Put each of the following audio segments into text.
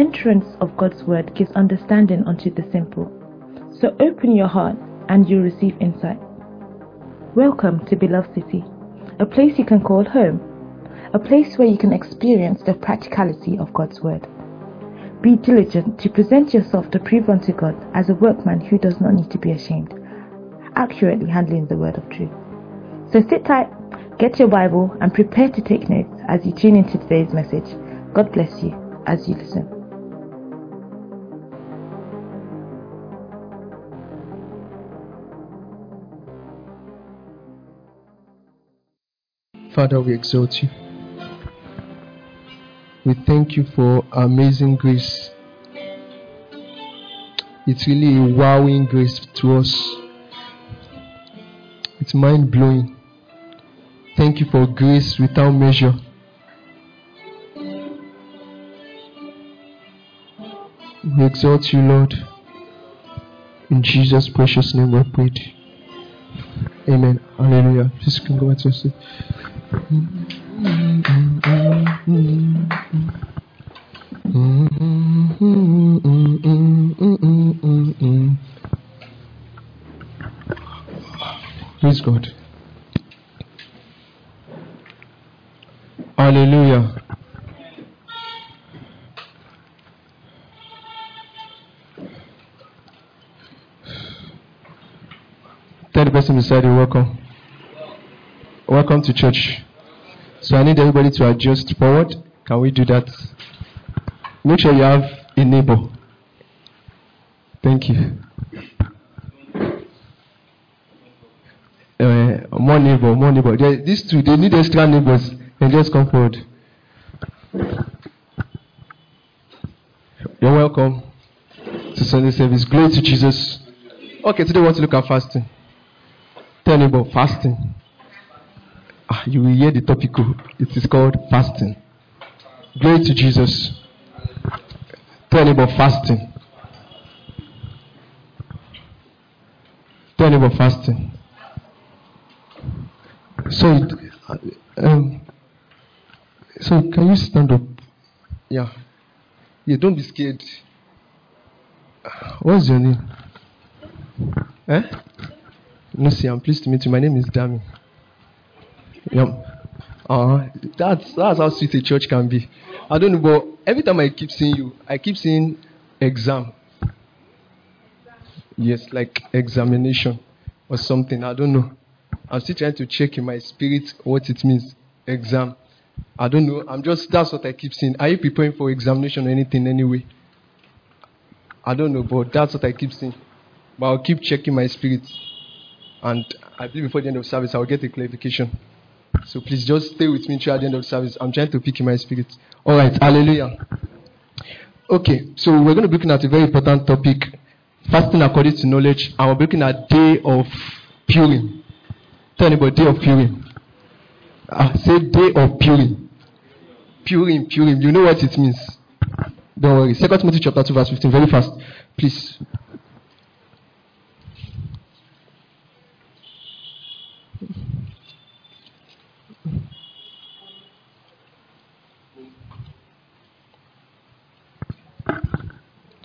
entrance of God's word gives understanding unto the simple. So open your heart and you'll receive insight. Welcome to Beloved City, a place you can call home, a place where you can experience the practicality of God's word. Be diligent to present yourself to prove unto God as a workman who does not need to be ashamed, accurately handling the word of truth. So sit tight, get your Bible, and prepare to take notes as you tune into today's message. God bless you as you listen. Father, we exalt you. We thank you for amazing grace. It's really a wowing grace to us. It's mind blowing. Thank you for grace without measure. We exalt you, Lord. In Jesus' precious name we pray. Amen. Hallelujah. Please can back to your seat. Praise God. Hallelujah. The person beside you, welcome. Welcome to church. So I need everybody to adjust forward. Can we do that? Make sure you have a neighbor. Thank you. Uh, more neighbor, more neighbor. They, these two, they need extra neighbors. And just come forward. You're welcome to Sunday service. Glory to Jesus. Okay, today we want to look at fasting. Tell about fasting. You will hear the topic. oh. It is called fasting. Glory to Jesus. Tell me about fasting. Tell me about fasting. So, um, so can you stand up? Yeah. Yeah, don't be scared. What's your name? Eh? Lucy, I'm pleased to meet you. My name is Dami. Yep. Uh, that's that's how sweet a church can be. I don't know, but every time I keep seeing you, I keep seeing exam. Yes, like examination or something. I don't know. I'm still trying to check in my spirit what it means. Exam. I don't know. I'm just that's what I keep seeing. Are you preparing for examination or anything anyway? I don't know, but that's what I keep seeing. But I'll keep checking my spirit. And I believe before the end of service, I'll get a clarification. So please just stay with me throughout the end of the service. I'm trying to pick in my spirit. All right, hallelujah. Okay, so we're going to be looking at a very important topic fasting according to knowledge. And we're looking at day of Purim. Tell anybody, day of Purim. Ah, say day of Purim. Purim, Purim. You know what it means. Don't worry. Second Timothy chapter 2, verse 15. Very fast. Please.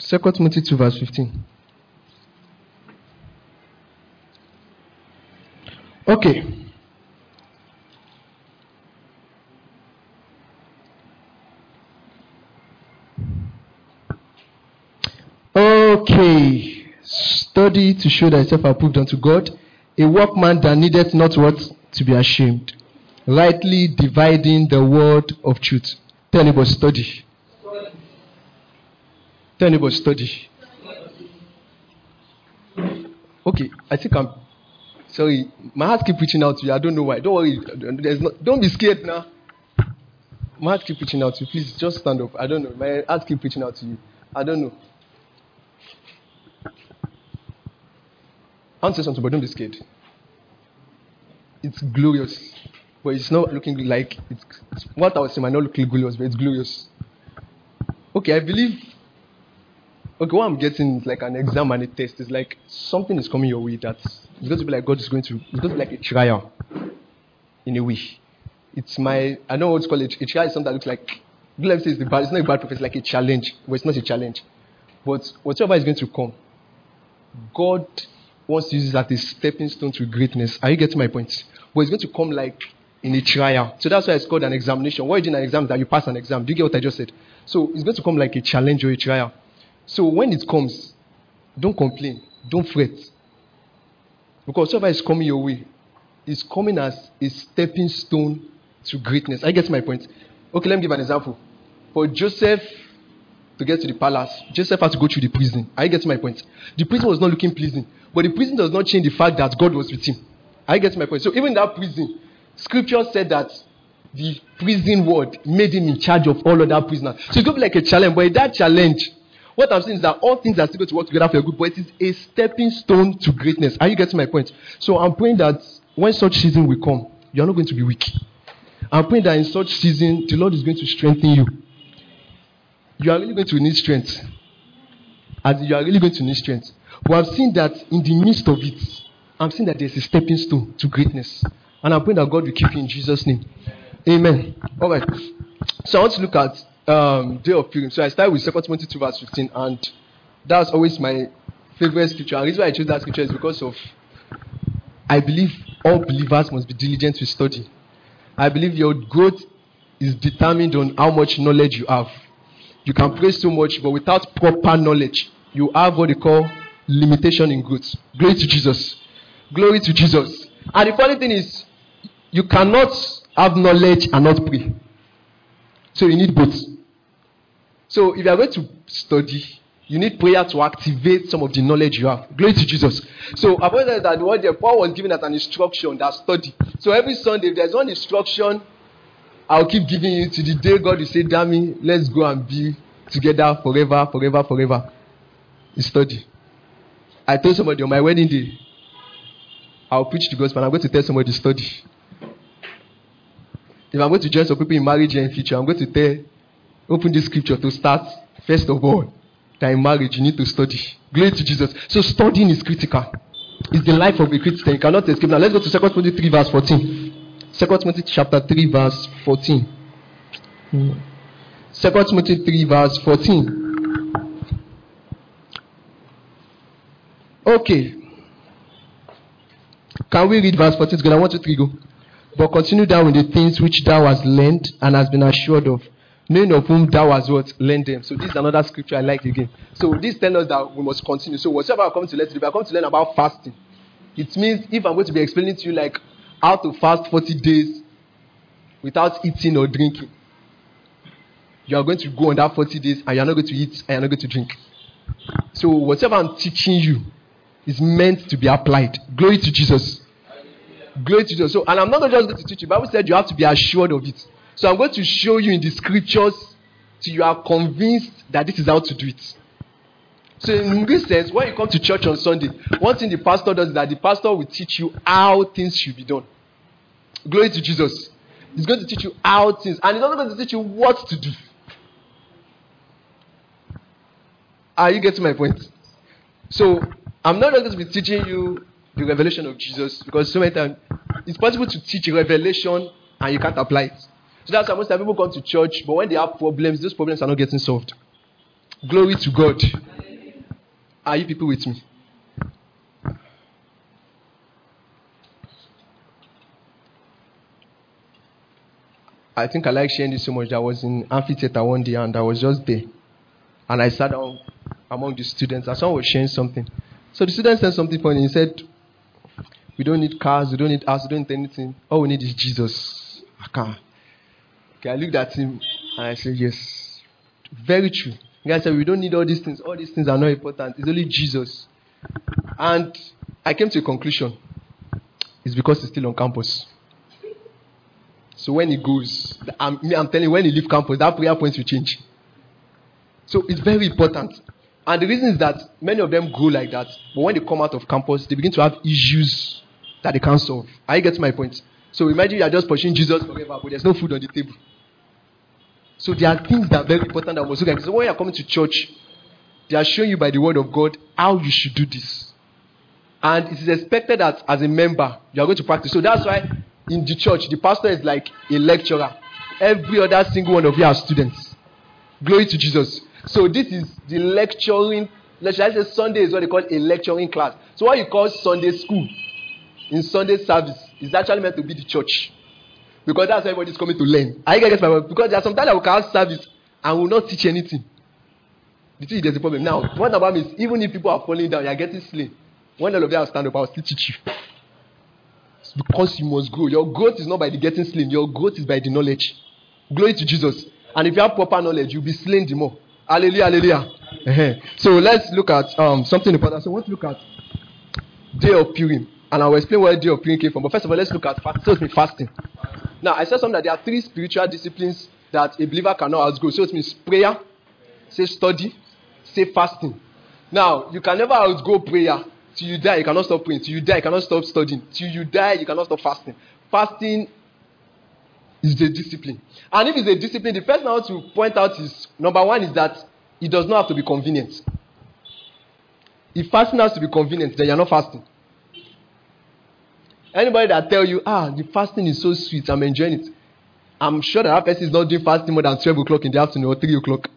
Second Timothy 2, verse 15. Okay. Okay. Study to show thyself approved unto God, a workman that needeth not what? To be ashamed. Rightly dividing the word of truth. Tell anybody study. Tell anybody study. Okay, I think I'm sorry. My heart keep reaching out to you. I don't know why. Don't worry. There's not, don't be scared now. My heart keep reaching out to you. Please just stand up. I don't know. My heart keep reaching out to you. I don't know. I something, but don't be scared. It's glorious, but it's not looking like it's, it's what I was saying might not look glorious, but it's glorious. Okay, I believe. Okay, what I'm getting is like an exam and a test. It's like something is coming your way that it's going to be like God is going to. It's going to be like a trial, in a way. It's my. I know what to call it. A trial is something that looks like Let say it's, the bad, it's not a bad prophecy, it's like a challenge, but it's not a challenge. But whatever is going to come, God wants to use it as a stepping stone to greatness. Are you getting my point? But it's going to come like in a trial. So that's why it's called an examination. What you do an exam is that you pass an exam. Do you get what I just said? So it's going to come like a challenge or a trial. So when it comes, don't complain. Don't fret. Because whatever is coming your way is coming as a stepping stone to greatness. I get my point. Okay, let me give an example. For Joseph to get to the palace, Joseph had to go through the prison. I get my point. The prison was not looking pleasing, but the prison does not change the fact that God was with him. I get my point. So even that prison, Scripture said that the prison ward made him in charge of all other prisoners. So going to be like a challenge, but that challenge, what I'm saying is that all things are still going to work together for your good, but it is a stepping stone to greatness. Are you getting my point? So I'm praying that when such season will come, you're not going to be weak. I'm praying that in such season, the Lord is going to strengthen you. You are really going to need strength. As you are really going to need strength. But I've seen that in the midst of it, I'm seeing that there's a stepping stone to greatness. And I'm praying that God will keep you in Jesus' name. Amen. All right. So I want to look at um, Day of Purim. So I start with 2 Timothy 2, verse 15. And that's always my favorite scripture. And the reason why I chose that scripture is because of I believe all believers must be diligent to study. I believe your growth is determined on how much knowledge you have. You can pray so much, but without proper knowledge, you have what they call limitation in growth. Glory to Jesus. Glory to Jesus. And the funny thing is, you cannot have knowledge and not pray. So you need both. So if you are going to study, you need prayer to activate some of the knowledge you have. Glory to Jesus. So I believe that what the Paul was given as an instruction that study. So every Sunday, if there's one instruction, I'll keep giving you to the day God will say, Dami let's go and be together forever, forever, forever. Study. I told somebody on my wedding day, I'll preach the gospel. I'm going to tell somebody to study. If I'm going to join some people in marriage and in future, I'm going to tell, open the scripture to start, first of all, that in marriage you need to study. Glory to Jesus. So studying is critical. It's the life of a Christian. You cannot escape. Now let's go to 2 Timothy 3 verse 14. 2 Timothy chapter 3 verse 14. 2 Timothy 3 verse 14. Okay. Can we read verse 14 together? Want you to go. But continue down with the things which thou hast learned and hast been assured of, knowing of whom thou hast what learned them. So this is another scripture I like again. So this tells us that we must continue. So whatever I come to learn today, I come to learn about fasting. It means if I'm going to be explaining to you like how to fast 40 days without eating or drinking, you are going to go on that 40 days and you are not going to eat and you are not going to drink. So whatever I'm teaching you is meant to be applied. Glory to Jesus. Glory to Jesus. So, and I'm not just going to teach you. Bible said you have to be assured of it. So I'm going to show you in the scriptures till you are convinced that this is how to do it. So in this sense, when you come to church on Sunday, one thing the pastor does is that the pastor will teach you how things should be done. Glory to Jesus. He's going to teach you how things, and he's also going to teach you what to do. Are you getting my point? So I'm not going to be teaching you the revelation of Jesus because so many times it's possible to teach a revelation and you can't apply it. So that's why most of people come to church, but when they have problems, those problems are not getting solved. Glory to God. Are you people with me? I think I like sharing this so much. I was in amphitheater one day and I was just there. And I sat down among the students and someone was sharing something. So the student said something funny. He said, We don't need cars, we don't need us, we don't need anything. All we need is Jesus. Okay. Okay I looked at him and I said, Yes. Very true. The guy said, We don't need all these things. All these things are not important. It's only Jesus. And I came to a conclusion. It's because he's still on campus. So when he goes, I'm, I'm telling you, when he leaves campus, that prayer point will change. So it's very important. And the reason is that many of them grow like that, but when they come out of campus, they begin to have issues that they can't solve. I get my point. So imagine you are just pushing Jesus forever, but there's no food on the table. So there are things that are very important that must look at. So when you are coming to church, they are showing you by the word of God how you should do this. And it is expected that as a member, you are going to practice. So that's why in the church, the pastor is like a lecturer. Every other single one of you are students. Glory to Jesus. So this is the lecturing. Let's say Sunday is what they call a lecturing class. So what you call Sunday school in Sunday service is actually meant to be the church. Because that's why everybody's coming to learn. I get my word? because there are sometimes I will have service and will not teach anything. You see, there's a problem. Now, what about me is even if people are falling down, you are getting slain. When all of them stand up, I'll still teach you. It's because you must grow. Your growth is not by the getting slain, your growth is by the knowledge. Glory to Jesus. And if you have proper knowledge, you'll be slain the more. Hallelujah, hallelujah. Uh-huh. So let's look at um, something important. So let's look at day of Purim. And I'll explain where day of Purim came from. But first of all, let's look at fasting. Now, I said something that there are three spiritual disciplines that a believer cannot outgrow. So it means prayer, say study, say fasting. Now, you can never outgrow prayer. Till you die, you cannot stop praying. Till you die, you cannot stop studying. Till you die, you cannot stop fasting. Fasting is a discipline. And if it's a discipline, the first thing I want to point out is number one is that it does not have to be convenient. If fasting has to be convenient, then you're not fasting. Anybody that tell you, ah, the fasting is so sweet, I'm enjoying it. I'm sure that that person is not doing fasting more than 12 o'clock in the afternoon or 3 o'clock.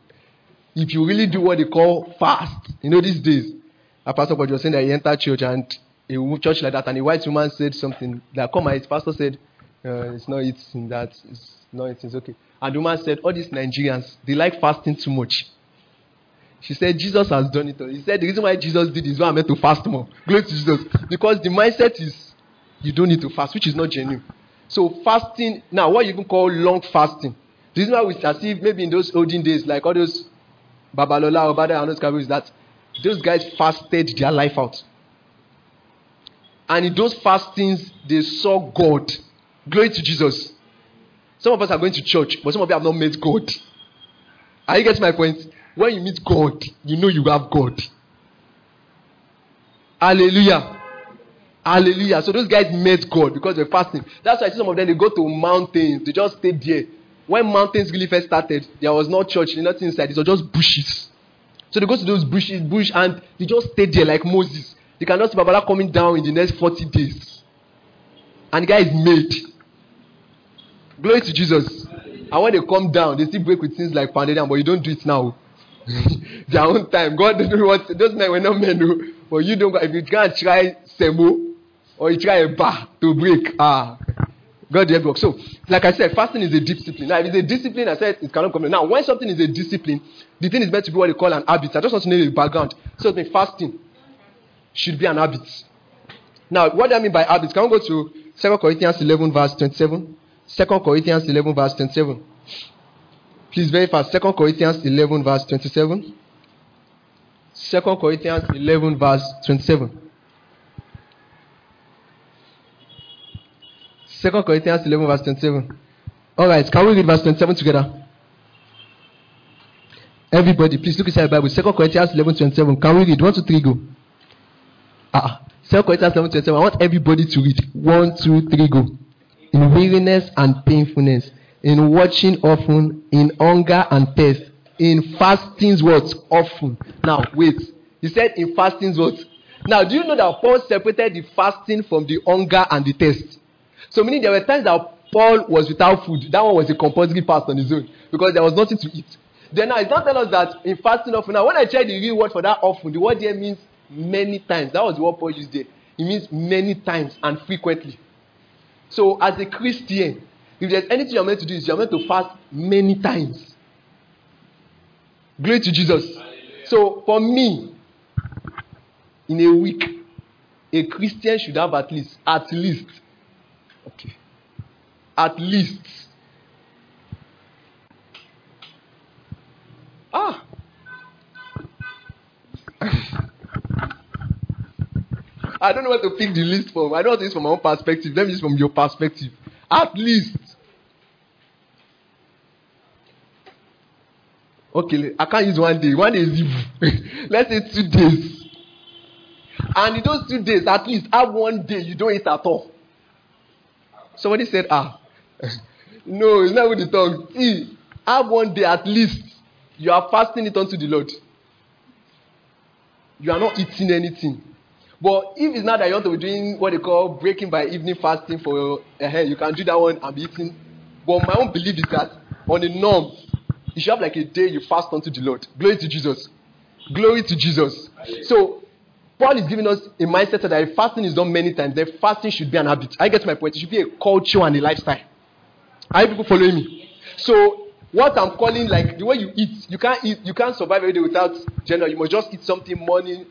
If you really do what they call fast, you know, these days, a pastor was saying that he entered church and a church like that, and a white woman said something that, come on, his pastor said, uh, it's not eating that, it's not eating, it's okay. And the woman said, all these Nigerians, they like fasting too much. She said, Jesus has done it. all. He said, the reason why Jesus did is why I'm meant to fast more. Glory to Jesus. Because the mindset is, you don't need to fast, which is not genuine. So fasting, now what you even call long fasting. The reason why we as maybe in those olden days, like all those Babalola, Obada, and those guys, is that those guys fasted their life out. And in those fastings, they saw God. Glory to Jesus. Some of us are going to church, but some of you have not met God. Are you getting my point? When you meet God, you know you have God. Hallelujah. Hallelujah. So those guys met God because they're fasting. That's why some of them they go to mountains. They just stay there. When mountains really first started, there was no church, nothing inside. It was just bushes. So they go to those bushes, bush, and they just stay there like Moses. They cannot see Babala coming down in the next 40 days. And the guy is made. Glory to Jesus. And when they come down, they still break with things like pounded but you don't do it now. Their own time. God don't want those men were not men, no. But you don't if you can't try semo or you try a bar to break. Ah. God help work. So, like I said, fasting is a discipline. Now, if it's a discipline, I said it cannot come. Now, when something is a discipline, the thing is meant to be what they call an habit. I just want to know the background. So, the fasting should be an habit. Now, what do I mean by habits? Can we go to 2 Corinthians 11, verse 27? 2 Corinthians 11, verse 27. Please, very fast. 2 Corinthians 11, verse 27. 2 Corinthians 11, verse 27. 2 Corinthians 11, verse 27. All right, can we read verse 27 together? Everybody, please look inside the Bible. 2 Corinthians 11, 27. Can we read? 1, 2, 3, go. Ah, 2 Corinthians 11, 27. I want everybody to read. 1, 2, 3, go. In weariness and painfulness, in watching often, in hunger and thirst, in fastings what? Often. Now, wait. He said in fastings what? Now, do you know that Paul separated the fasting from the hunger and the thirst? So meaning there were times that Paul was without food. That one was a compulsory fast on his own because there was nothing to eat. Then now it's not telling us that in fasting often. Now when I check the real word for that often, the word there means many times. That was the word Paul used there. It means many times and frequently. So as a Christian, if there's anything you're meant to do, is you're meant to fast many times. Glory to Jesus. So for me, in a week, a Christian should have at least, at least. At least. Ah. I don't know what to pick the list from. I don't want this from my own perspective. Let me use from your perspective. At least. Okay, I can't use one day. One day is. Let's say two days. And in those two days, at least have one day you don't eat at all. Somebody said, ah. no, it's not with the tongue. See, have one day at least. You are fasting it unto the Lord. You are not eating anything. But if it's not that you want to be doing what they call breaking by evening fasting for your uh, you can do that one and be eating But my own belief is that on the norm, you should have like a day you fast unto the Lord. Glory to Jesus. Glory to Jesus. So Paul is giving us a mindset that if fasting is done many times, then fasting should be an habit. I get my point. It should be a culture and a lifestyle. Are you people following me? So what I'm calling like the way you eat, you can't eat, you can't survive every day without general. You must just eat something morning,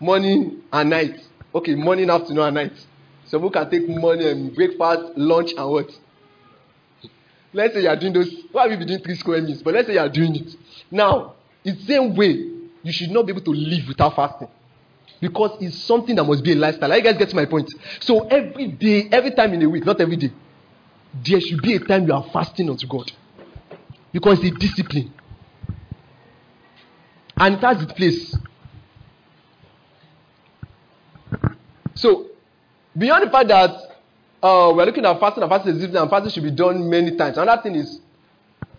morning and night. Okay, morning, afternoon, and night. Some people can take morning and breakfast, lunch, and what? Let's say you are doing those. Why have you been doing three square meals? But let's say you are doing it. Now, it's same way you should not be able to live without fasting. Because it's something that must be a lifestyle. Are you guys get my point? So every day, every time in a week, not every day, there should be a time you are fasting unto God. Because it's a discipline. And it has its place. So, beyond the fact that uh, we're looking at fasting and fasting is different and fasting should be done many times. Another thing is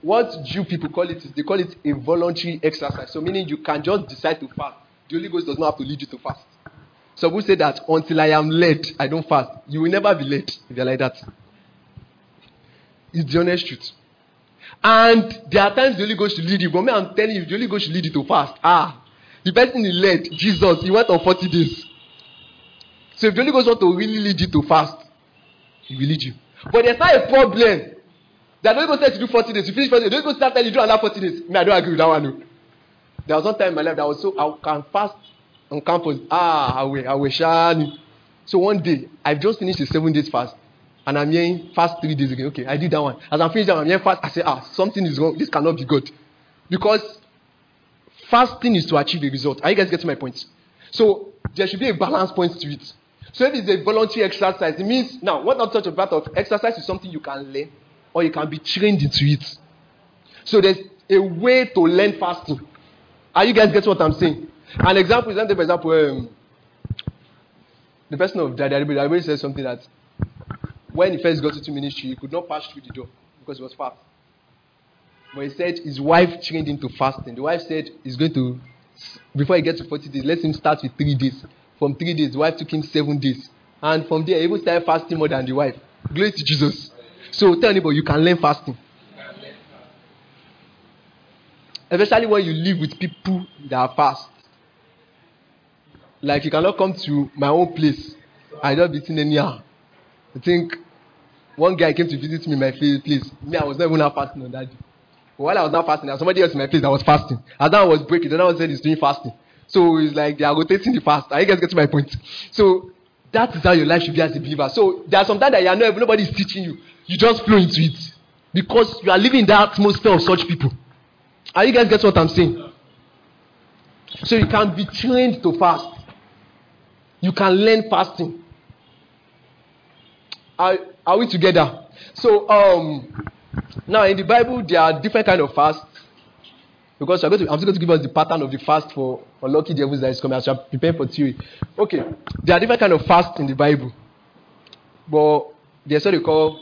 what Jew people call it is they call it a voluntary exercise. So meaning you can just decide to fast. The Holy Ghost does not have to lead you to fast. So we say that until I am led, I don't fast. You will never be led if you're like that. It's the honest truth. And there are times the Holy Ghost should lead you, but me, I'm telling you, the Holy Ghost should lead you to fast. Ah, the person he led, Jesus, he went on 40 days. So if the Holy Ghost want to really lead you to fast, he will lead you. But there's not a problem. That the Holy Ghost said to do 40 days. You finish 40 days. The Holy Ghost start telling you do another 40 days. Me, I don't agree with that one. No. There was one time in my life that I was so I can fast on campus. Ah, I will, I will shine. So one day, I've just finished a seven days fast. And I'm hearing fast three days again. Okay, I did that one. As I'm finishing, I'm hearing fast. I say, ah, something is wrong. This cannot be good. Because fasting is to achieve a result. Are you guys getting my point? So there should be a balance point to it. So if it's a voluntary exercise, it means now what I'm talking about of exercise is something you can learn or you can be trained into it. So there's a way to learn fasting. Are you guys getting what I'm saying? An example is, for example, um, the person of Daddy I said something that when he first got into ministry, he could not pass through the door because it was fast. But he said his wife trained him to fasting. The wife said he's going to, before he gets to 40 days, let him start with three days. From three days, the wife took him seven days. And from there, he even started fasting more than the wife. Glory to Jesus. So tell anybody, you can learn fasting. Especially when you live with people that are fast. Like you cannot come to my own place. I don't be seen anyhow. I think one guy came to visit me in my place. Me, I was not even fasting on that day. But while I was not fasting, there was somebody else in my place that was fasting. As that was breaking, then I was said he's doing fasting. So it's like they are rotating the fast. Are you guys getting my point? So that is how your life should be as a believer. So there are sometimes that you are not nobody is teaching you. You just flow into it. Because you are living in the atmosphere of such people. Are you guys getting what I'm saying? So you can be trained to fast. You can learn fasting. Are, are we together? So um now in the Bible there are different kind of fasts. Because I'm, going to, I'm going to give us the pattern of the fast for unlucky devils that is coming are preparing for theory. Okay, there are different kind of fasts in the Bible. But there's what they call,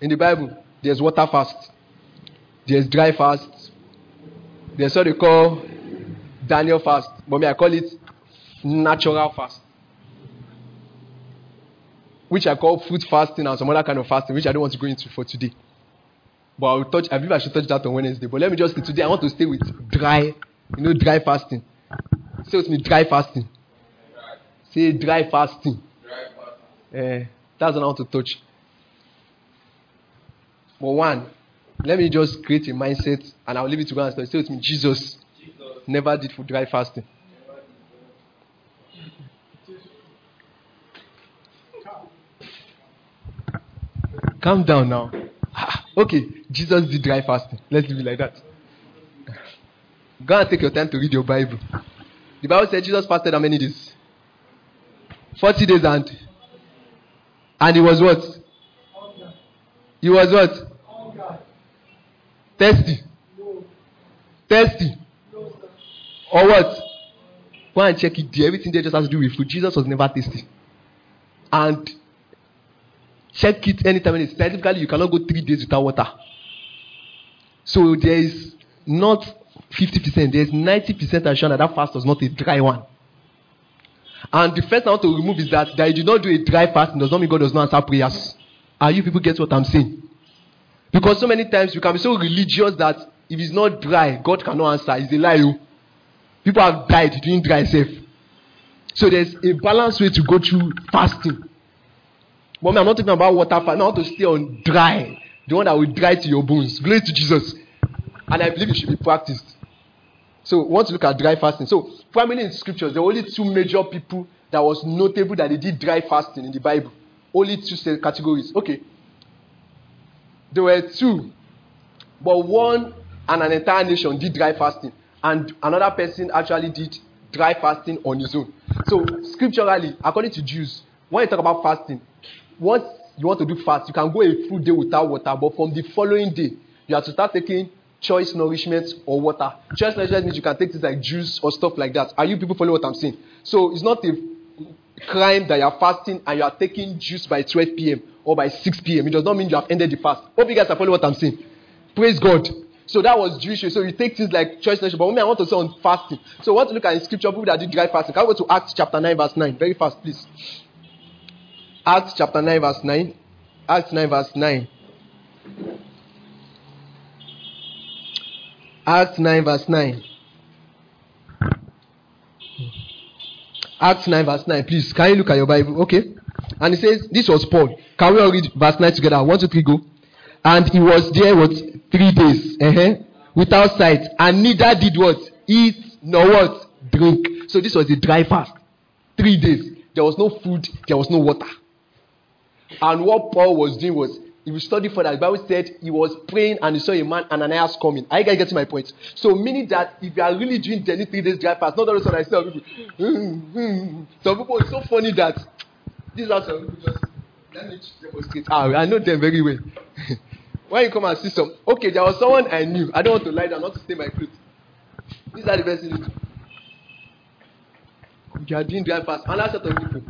in the Bible, there's water fast. There's dry fast. There's what they call Daniel fast. But me, I call it natural fast. Which I call fruit fasting and some other kind of fasting, which I don't want to go into for today. But I will touch. I believe I should touch that on Wednesday. But let me just say today I want to stay with dry, you know, dry fasting. Say with me, dry fasting. Say dry fasting. Uh, that's what I want to touch. But one, let me just create a mindset and I'll leave it to God and study. Say with me, Jesus, Jesus. never did for dry fasting. Calm down now. Okay, Jesus did dry fasting. Let's leave it like that. Go and take your time to read your Bible. The Bible said Jesus fasted how many days? 40 days and and he was what? He was what? Thirsty. Thirsty. Or what? Go and check it there. Everything there just has to do with food. Jesus was never thirsty. And Check it anytime. And specifically, you cannot go three days without water. So there is not 50%, there is 90% assurance that that fast was not a dry one. And the first I want to remove is that that you do not do a dry fast does not mean God does not answer prayers. Are you people get what I'm saying? Because so many times you can be so religious that if it's not dry, God cannot answer. It's a lie. oh. People have died doing dry self. So there's a balanced way to go through fasting. Me, I'm not talking about water fast. I want to stay on dry. The one that will dry to your bones. Glory to Jesus. And I believe it should be practiced. So we want to look at dry fasting. So primarily in scriptures, there were only two major people that was notable that they did dry fasting in the Bible. Only two categories. Okay. There were two. But one and an entire nation did dry fasting. And another person actually did dry fasting on his own. So scripturally, according to Jews, when you talk about fasting, once you want to do fast, you can go a full day without water, but from the following day, you have to start taking choice nourishment or water. Choice nourishment means you can take things like juice or stuff like that. Are you people following what I'm saying? So it's not a crime that you are fasting and you are taking juice by 12 p.m. or by 6 p.m. It does not mean you have ended the fast. Hope you guys are following what I'm saying. Praise God. So that was Jewish. So you take things like choice nourishment. But me, I want to say on fasting. So I want to look at in scripture people that did dry fasting. Can we go to Acts chapter 9, verse 9? Very fast, please. Acts chapter 9, verse 9. Acts 9, verse 9. Acts 9, verse 9. Acts 9, verse 9. Please, can you look at your Bible? Okay. And it says, This was Paul. Can we all read verse 9 together? One, two, three, go. And he was there, what? Three days. Uh-huh, without sight. And neither did what? Eat nor what? Drink. So this was a dry fast. Three days. There was no food, there was no water. And what Paul was doing was, if you study further, the Bible said he was praying and he saw a man, Ananias, coming. Are you guys getting my point? So, meaning that if you are really doing the three days dry fast, not sudden I see people, "Hmm, hmm." some people, it's so funny that these are some people just, let me demonstrate. Ah, I know them very well. when you come and see some, okay, there was someone I knew. I don't want to lie down, not to stay my clothes. These are the best things. You are doing dry fast. Another set of people.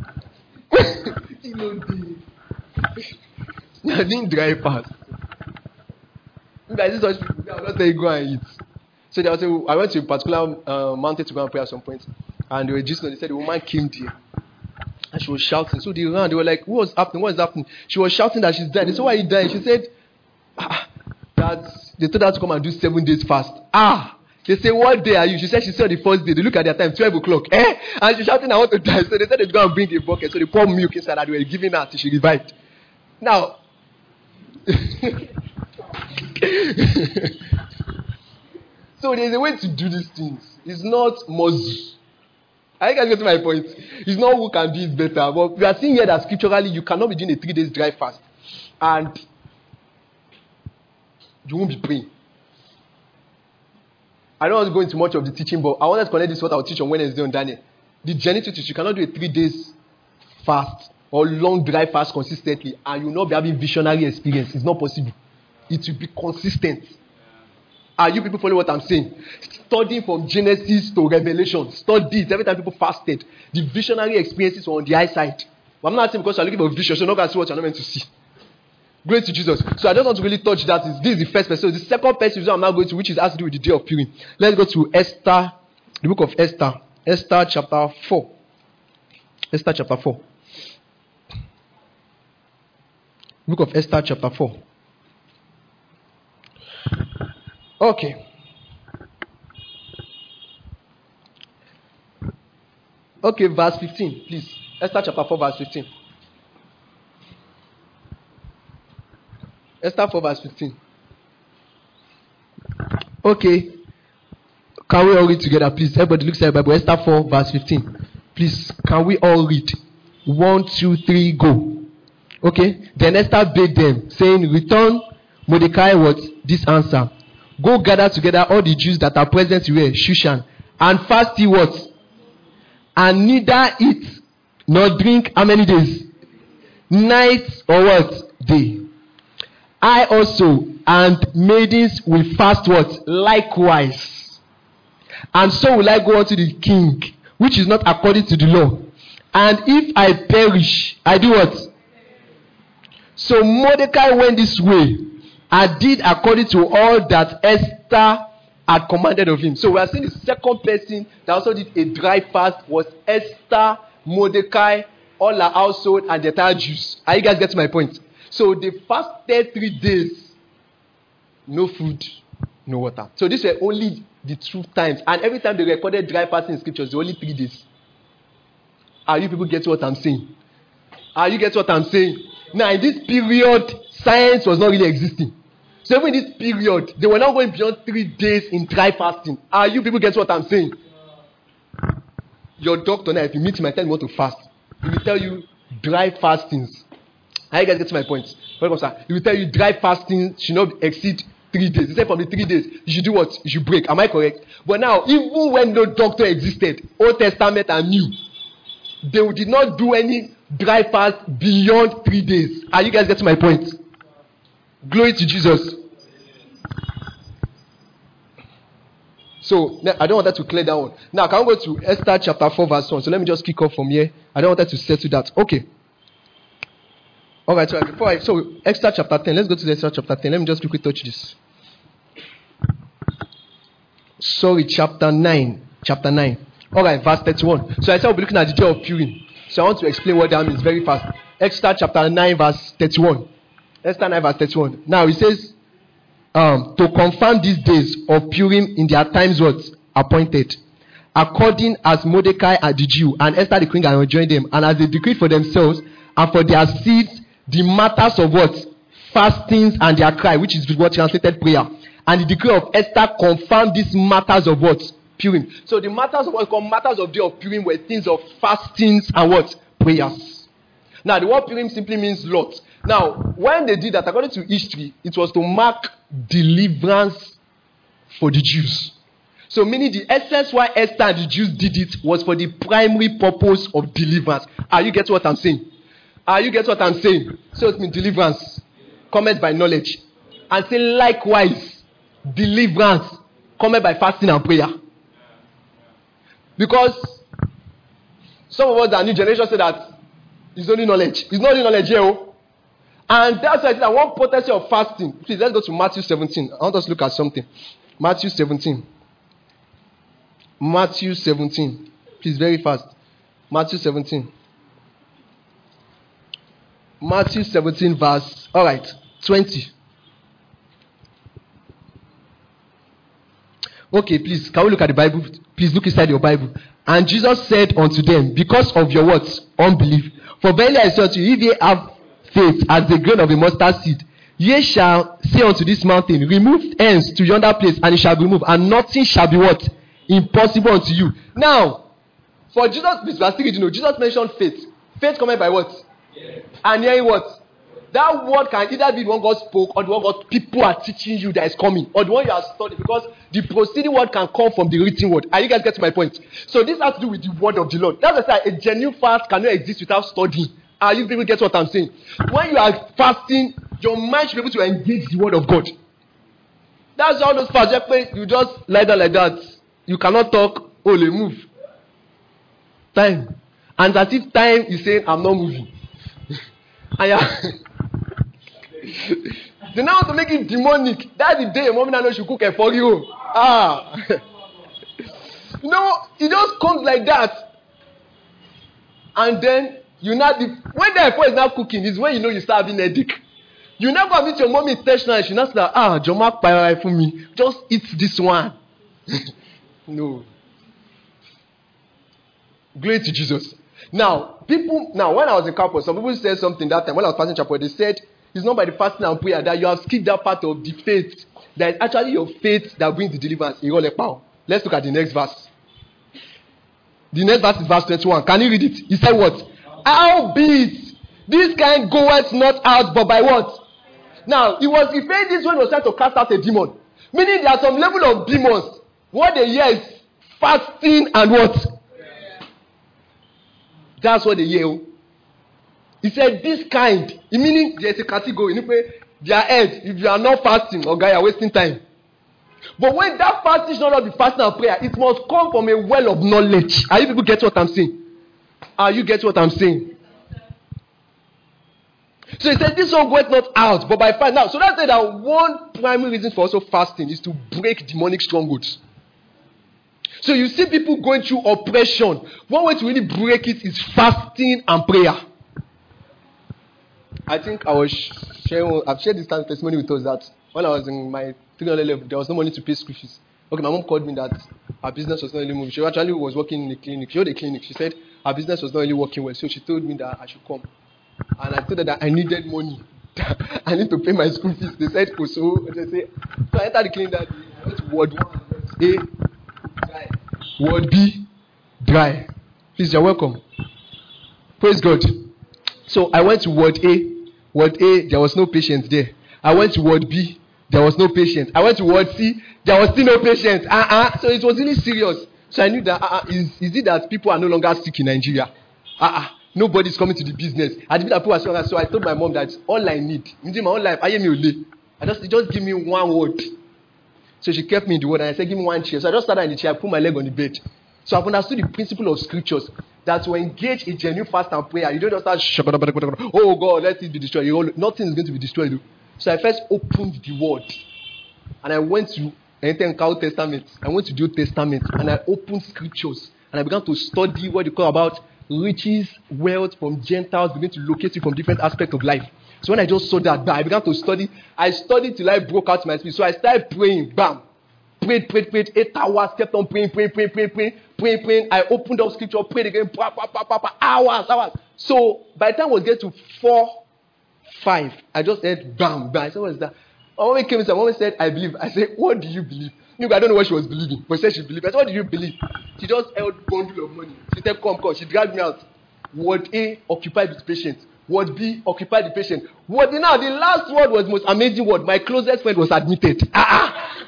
you know, are doing dry fast. If I see such people, I will not tell go and eat. So there a, I went to a particular uh, mountain to go and pray at some point, and they were just they said the woman came there. And she was shouting. So they ran. They were like, What's happening? What is happening? She was shouting that she's dead. They said, Why are you dying? She said, ah, that they told her to come and do seven days fast. Ah! They say, What day are you? She said she saw the first day. They look at their time, 12 o'clock. Eh? And she's shouting, I want to die. So they said they'd go and bring a bucket. So they poured milk inside that they were giving her till she revived. Now, so there's a way to do these things. It's not must. Are you guys getting my point? It's not who can do it better. But we are seeing here that scripturally you cannot be doing a three days dry fast. And you won't be praying. I don't want to go into much of the teaching, but I want to connect this to what I'll teach on Wednesday on Daniel. The journey to you cannot do a three days fast or long dry fast consistently, and you not be having visionary experience. It's not possible. It will be consistent. Are you people following what I'm saying? Studying from Genesis to Revelation. Study it. Every time people fasted, the visionary experiences were on the eyesight. But I'm not saying because you're looking for vision, so not going to see what you're not meant to see. Glory to Jesus. So I just want to really touch that. Is this is the first person? So the second person I'm now going to, which is has to do with the day of Purim. Let's go to Esther, the book of Esther, Esther chapter four. Esther chapter four. Book of Esther chapter four. Okay. Okay, verse 15, please. Esther chapter 4, verse 15. Esther 4, verse 15. Okay. Can we all read together, please? Everybody looks at the Bible. Esther 4, verse 15. Please, can we all read? One, two, three, go. Okay. Then Esther bade them, saying, Return Mordecai what? This answer. Go gather together all the Jews that are present here, Shushan, and fast ye what? And neither eat nor drink how many days? Night or what? Day. I also and maidens will fast what? Likewise. And so will I go unto the king, which is not according to the law. And if I perish, I do what? So Mordecai went this way and did according to all that Esther had commanded of him. So we are seeing the second person that also did a dry fast was Esther, Mordecai, all her household, and the entire Jews. Are you guys getting my point? So they fasted three days no food, no water. So these were only the two times. And every time they recorded dry fasting in scriptures, they only three days. Are you people get what I'm saying? Are you get what I'm saying? Now, in this period, science was not really existing. So even in this period, they were not going beyond three days in dry fasting. Are you people get what I'm saying? Your doctor now, if you meet him and tell him what to fast, he will tell you dry fastings. Are you guys get my point? He will tell you dry fasting should not exceed three days. He said from the three days, you should do what? You should break. Am I correct? But now, even when no doctor existed, Old Testament and New, they did not do any dry fast beyond three days. Are you guys getting my point? Glory to Jesus. So I don't want that to clear that one. Now, can we go to Esther chapter 4, verse 1? So let me just kick off from here. I don't want that to settle that. Okay. All right, so before I, so Esther chapter 10, let's go to the Esther chapter 10. Let me just quickly touch this. Sorry, chapter 9. Chapter 9. All right, verse 31. So I said we'll be looking at the day of Purim. So I want to explain what that means very fast. Esther chapter 9, verse 31. Esther 9, verse 31. Now it says, um, to confirm these days of Purim in their times what? Appointed. According as Mordecai and the Jew and Esther the queen had enjoined them, and as they decreed for themselves and for their seeds the matters of what? Fastings and their cry, which is what translated prayer. And the decree of Esther confirmed these matters of what? Purim. So the matters of what called matters of day of Purim were things of fastings and what? Prayers. Now the word Purim simply means lot. Now, when they did that, according to history, it was to mark deliverance for the Jews. So, meaning the essence why Esther and the Jews did it was for the primary purpose of deliverance. Are you get what I'm saying? Are you get what I'm saying? So it means deliverance. Comment by knowledge. And say likewise, deliverance. Comment by fasting and prayer. Because some of us, the new generation, say that it's only knowledge. It's not only knowledge here. Oh. And that's why that one potency of fasting. Please, let's go to Matthew 17. I want us to look at something. Matthew 17. Matthew 17. Please, very fast. Matthew 17. Matthew 17, verse, all right, 20. Okay, please, can we look at the Bible? Please look inside your Bible. And Jesus said unto them, Because of your words, unbelief. For verily I say unto you, if ye have faith as the grain of a mustard seed, ye shall say unto this mountain, Remove hence to yonder place, and it shall be removed, and nothing shall be what? Impossible unto you. Now, for Jesus, please, verse 3, you know, Jesus mentioned faith. Faith coming by what? Yes. And hearing what? That word can either be the one God spoke or the one God people are teaching you that is coming, or the one you are studying, because the proceeding word can come from the written word. Are you guys getting my point? So this has to do with the word of the Lord. That's why a genuine fast cannot exist without studying. Are you people get what I'm saying? When you are fasting, your mind should be able to engage the word of God. That's all those fasts. You just lie down like that. You cannot talk. Only move. Time. And as if time is saying, I'm not moving. and yeah. They now want to make it demonic. That's the day a woman I know she cook it for you. Ah. you know, it just comes like that. And then you now the when the effort is now cooking is when you know you start having headache. You never meet your mommy intentionally. She now say, ah, Joma pay for me. Just eat this one. no. Glory to Jesus. Now, people, now when I was in campus, some people said something that time when I was passing chapel. They said it's not by the fasting and prayer that you have skipped that part of the faith. That is actually your faith that brings the deliverance. Let's look at the next verse. The next verse is verse 21. Can you read it? He said what? Howbeit, this kind goeth not out but by what? Now, it was he said this when he was trying to cast out a demon. Meaning there are some level of demons. What they hear is fasting and what? That's what they hear. He said, This kind, meaning there's a category. Their head, if you are not fasting, guy, you are wasting time. But when that fasting should not be fasting and prayer, it must come from a well of knowledge. Are you people get what I'm saying? Are you get what I'm saying? So he said, This one went not out, but by fire. Now, so that's that one primary reason for also fasting is to break demonic strongholds. So you see people going through oppression. One way to really break it is fasting and prayer. I think I was sharing. I've shared this time testimony with us that when I was in my 300 level, there was no money to pay school fees. Okay, my mom called me that her business was not really moving. She actually was working in the clinic. She had a clinic. She said her business was not really working well, so she told me that I should come. And I told her that I needed money. I need to pay my school fees. They said, oh, so they say, so I entered the clinic that day. I went to ward one, A, dry. Ward B, dry. Please, you're welcome. Praise God. So I went to ward A. Ward A, there was no patient there. I went to ward B, there was no patient. I went to ward C, there was still no patient. Uh-uh. So it was really serious. So I knew that uh-uh, is, is it that people are no longer sick in Nigeria? Uh-uh. Nobody's coming to the business. I did that people are so I told my mom that all I need, in my own life, I am you I just just give me one word. So she kept me in the word and I said, Give me one chair. So I just started in the chair, I put my leg on the bed. So I've understood the principle of scriptures that to engage in genuine fast and prayer, you don't just start, oh God, let it be destroyed. Nothing is going to be destroyed. So I first opened the word and I went to anything Old Testament. I went to the Old Testament and I opened scriptures and I began to study what you call about riches, wealth from Gentiles begin to locate you from different aspects of life. So when I just saw that, I began to study. I studied till I broke out my spirit. So I started praying. Bam. Prayed, prayed, prayed. Eight hours. Kept on praying, praying, praying, praying, praying, praying, praying. I opened up scripture, prayed again. Pa, pa, pa, pa, pa, hours, hours. So by the time was get to four, five, I just said, bam, bam. I said, what is that? A woman came in, a woman said, I believe. I said, what do you believe? I don't know what she was believing, but she said she believed. I said, What do you believe? She just held bundle of money. She said, Come, come. She dragged me out. Word A, occupy the patient. Word B, occupy the patient. Word now, the last word was most amazing word. My closest friend was admitted. Ah, ah.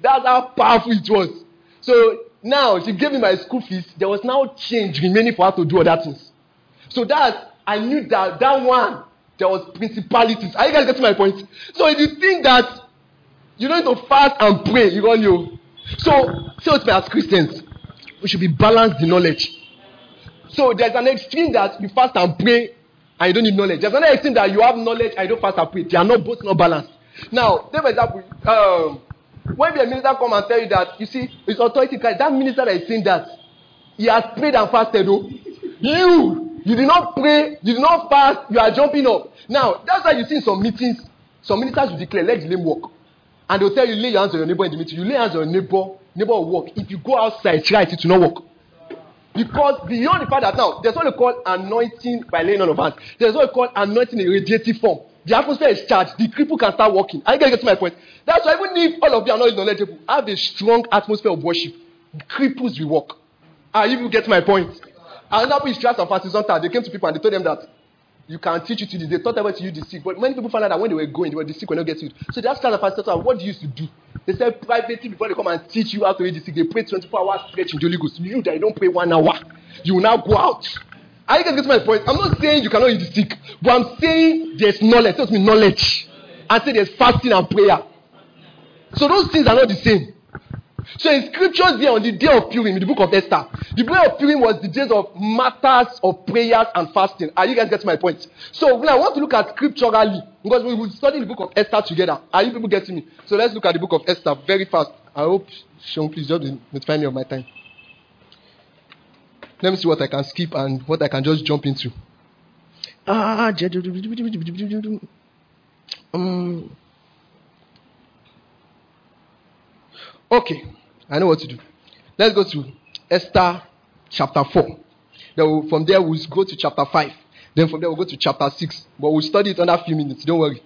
That's how powerful it was. So now she gave me my school fees. There was now change remaining for her to do other things. So that I knew that that one there was principalities. Are you guys getting my point? So if you think that you don't need to fast and pray, you don't know. So, so to me as Christians, we should be balanced in knowledge. So there's an extreme that you fast and pray and you don't need knowledge. There's another extreme that you have knowledge and you don't fast and pray. They are not both not balanced. Now, take for example, um, when the minister come and tell you that, you see, it's authority Christ, that minister that is saying that, he has prayed and fasted. Oh. You, you did not pray, you did not fast, you are jumping up. Now, that's why you see in some meetings, some ministers will declare, let the lame walk. And they'll tell you, lay your hands on your neighbor in the meeting. You lay hands on your neighbor, neighbor will walk. If you go outside, try it, to not work. Because beyond the fact that now, there's what they call anointing by laying on of hands. There's what they call anointing in a radiative form. The atmosphere is charged. The cripple can start walking. Are you getting to my point? That's why even if all of you are not knowledgeable, have a strong atmosphere of worship. Cripples will walk. Are you get my point? Another is trust and fasting. They came to people and they told them that you can teach it to this. They thought about you the sick, but many people found out that when they were going, they were the sick were not getting it. So that's kind of pastor. What do you used to do? They said privately before they come and teach you how to read the sick, they pray 24 hours stretch in Holy Ghost. You that you don't pray one hour, you will now go out. Are you getting my point? I'm not saying you cannot eat the sick, but I'm saying there's knowledge. Tells me knowledge. I say there's fasting and prayer. So those things are not the same. So in scriptures there on the day of Purim, in the book of Esther, the day of Purim was the days of matters of prayers and fasting. Are you guys getting my point? So now I want to look at scripturally because we will study the book of Esther together. Are you people getting me? So let's look at the book of Esther very fast. I hope Sean, please just notify me of my time. Let me see what I can skip and what I can just jump into. Ah, um, Okay, I know what to do. Let's go to Esther chapter 4. Then we'll, from there, we'll go to chapter 5. Then from there, we'll go to chapter 6. But we'll study it under a few minutes. Don't worry.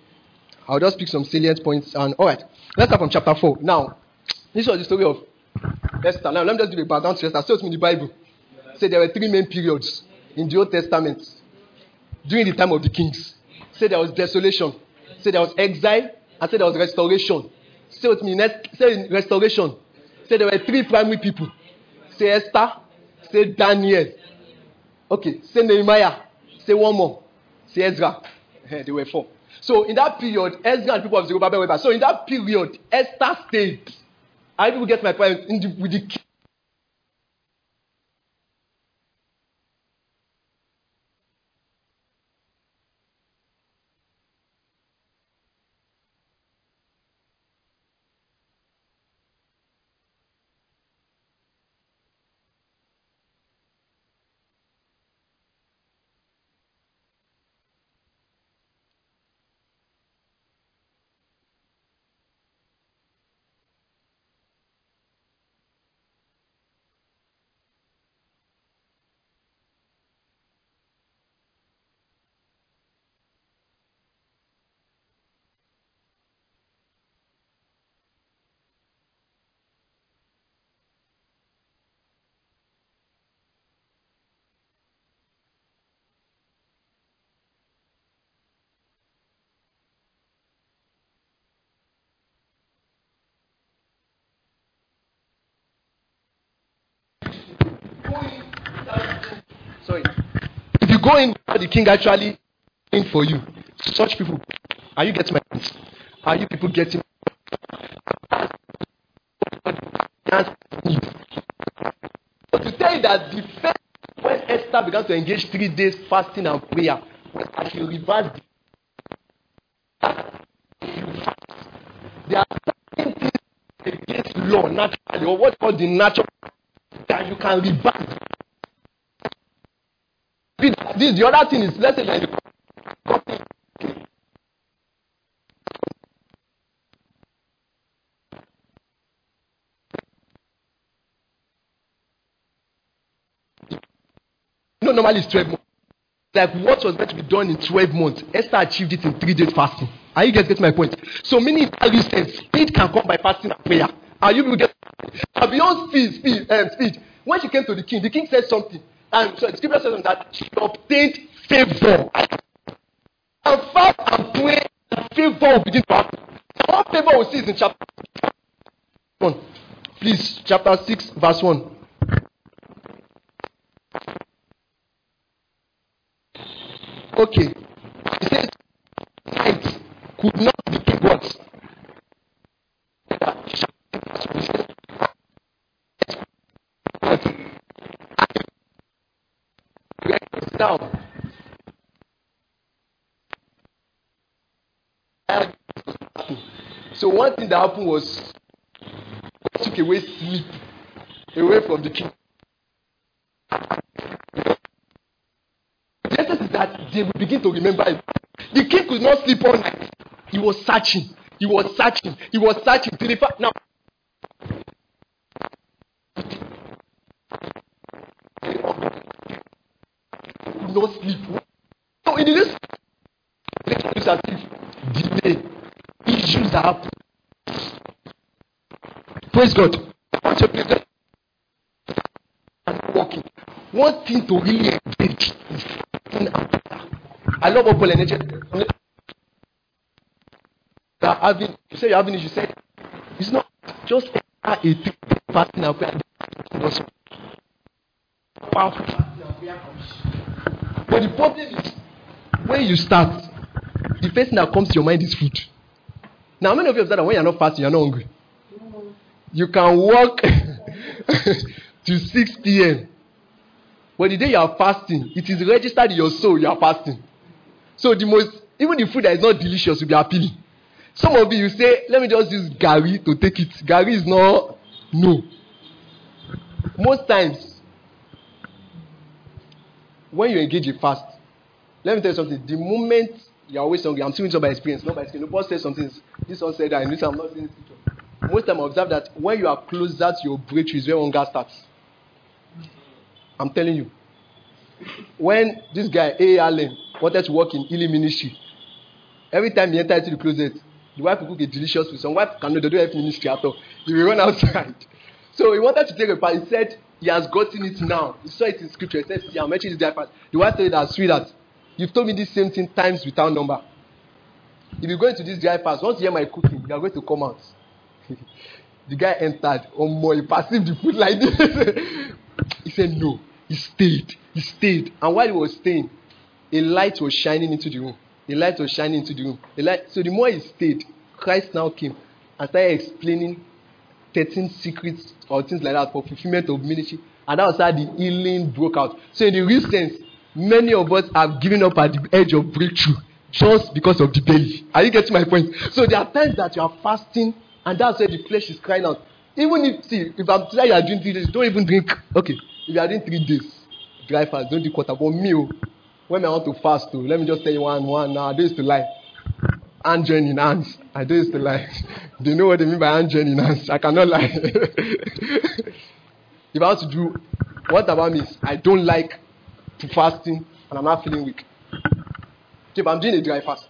I'll just pick some salient points. And all right, let's start from chapter 4. Now, this was the story of Esther. Now, let me just give a background to Esther. So it's in the Bible. Say there were three main periods in the Old Testament during the time of the kings. Say there was desolation. Say there was exile. And say there was restoration. Say with me, say restoration. Say there were three primary people. Say Esther. Say Daniel. Okay. Say Nehemiah. Say one more. Say Ezra. they were four. So in that period, Ezra and people of Zerubbabel were back. So in that period, Esther stayed. I people get my point in the, with the sorry, if you go in the king actually in for you, such people, are you getting my point? Are you people getting? But to tell you that the first when Esther began to engage three days fasting and prayer, was that she reversed There are things against law naturally, or what called the natural you can reverse. This the other thing is let's say like no normally it's 12 months. Like what was meant to be done in 12 months, Esther achieved it in three days fasting. Are you guys getting my point? So many instance, speed can come by fasting and prayer. Are you get beyond speed, speed, um, speed? When she came to the king, the king said something. And so the scripture says that she obtained favor. And fast and pray, favor will begin to happen. What favor we see is in chapter 1. Please, chapter 6, verse 1. Okay. He says, could not be what? Now, so one thing that happened was took away sleep away from the king. that they will begin to remember it. The king could not sleep all night. He was searching. He was searching. He was searching. Till the fact now. No sleep. So in this let's as if delay issues are happening. Praise God. walking. One thing to really engage is I love what Paul and you say you're having it, you say it's not just a thing fasting and prayer. But the problem is when you start, the first thing that comes to your mind is food. Now, many of you have said that when you're not fasting, you're not hungry. You can work to 6 p.m. But the day you are fasting, it is registered in your soul you are fasting. So the most, even the food that is not delicious will be appealing. Some of you, you say, let me just use garri to take it. garri is not, no. Most times, when you engage in fast, let me tell you something. The moment you're always hungry, I'm speaking by experience, not by experience. Nobody says something. This one said that, and this I'm not saying Most time I observe that when you are closer to your breakthrough is where hunger starts. I'm telling you. When this guy, A. Allen, wanted to work in healing ministry, every time he entered into the closet, the wife would cook a delicious food. Some wife cannot do have ministry at all. He will run outside. So he wanted to take a part. He said he has gotten it now. He saw it in scripture. He said, See, I'm making this guy fast. The wife said that sweetheart, you've told me this same thing times without number. If you go into this dry fast, once you hear my cooking, you are going to come out. The guy entered. More, he perceived the food like this. he said, No. He stayed. He stayed. And while he was staying, a light was shining into the room. A light was shining into the room. A light, so the more he stayed, Christ now came and started explaining 13 secrets or things like that for fulfillment of ministry. And that was how the healing broke out. So, in the real sense, many of us have given up at the edge of breakthrough just because of the belly. Are you getting my point? So, there are times that you are fasting, and that's where the flesh is crying out. Even if, see, if I'm telling you are doing three days, don't even drink. Okay, if you are doing three days, dry fast, don't do quarter. But me, oh, when I want to fast, too, let me just tell you one, one. Now, I do to lie. Hand join in hands. I do to lie. they know what they mean by hand join in hands. I cannot lie. if I want to do, what about me? I don't like to fasting, and I'm not feeling weak. If I'm doing a dry fast,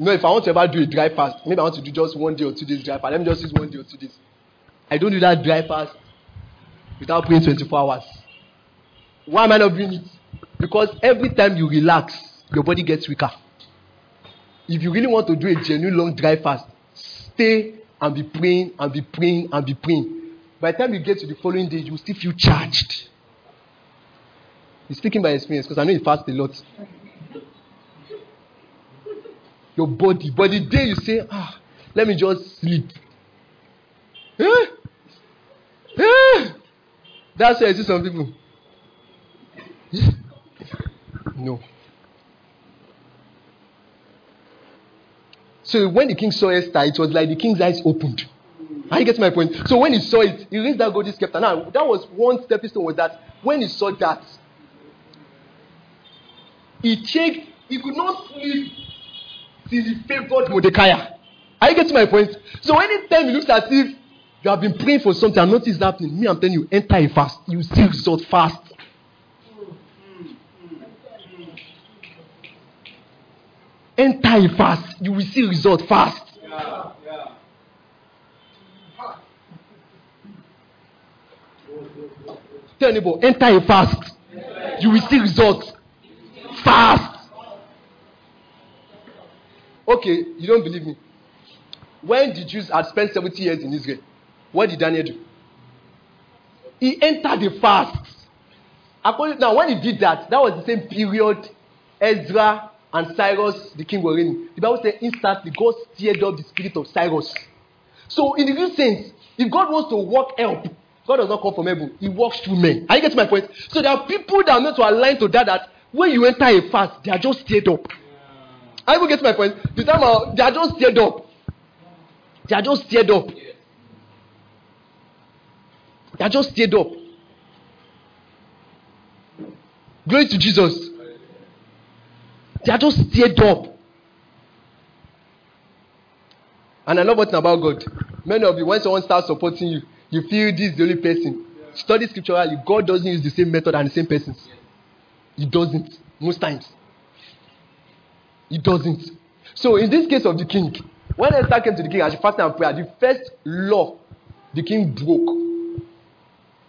you know, if I want to ever do a dry fast, maybe I want to do just one day or two days dry fast. Let me just use one day or two days. I don't do that dry fast without praying 24 hours. Why am I not doing it? Because every time you relax, your body gets weaker. If you really want to do a genuine long dry fast, stay and be praying and be praying and be praying. By the time you get to the following day, you will still feel charged. He's speaking by experience because I know he fast a lot. Your body, but the day you say, ah, let me just sleep. Eh? Eh? That's why I see some people. no. So when the king saw Esther, it was like the king's eyes opened. I get my point. So when he saw it, he raised that golden scepter. Now that was one stepping stone. Was that when he saw that, he checked. He could not sleep he favored Mordecai. I get my point. So anytime he looks as if you have been praying for something and nothing is happening, me, I'm telling you, enter a fast. You see result fast. Enter a fast. You will see result fast. Yeah, yeah. Tell neighbor, enter a fast. You will see results fast. Okay, you don't believe me. When the Jews had spent 70 years in Israel, what did Daniel do? He entered the fast. Now, when he did that, that was the same period Ezra and Cyrus, the king, were reigning. The Bible said instantly God stirred up the spirit of Cyrus. So, in the real sense, if God wants to work help, God does not come from heaven. He works through men. Are you getting my point? So there are people that are meant to align to that that when you enter a fast, they are just stirred up. Are you get my point? The time uh, they are just stirred up. They are just stirred up. They are just stirred up. Glory to Jesus. They are just stirred up. And I love one about God. Many of you, when someone starts supporting you, you feel this is the only person. Study scripturally, God doesn't use the same method and the same persons. He doesn't, most times. He doesn't. So, in this case of the king, when Esther came to the king and she fasted and prayed, the first law the king broke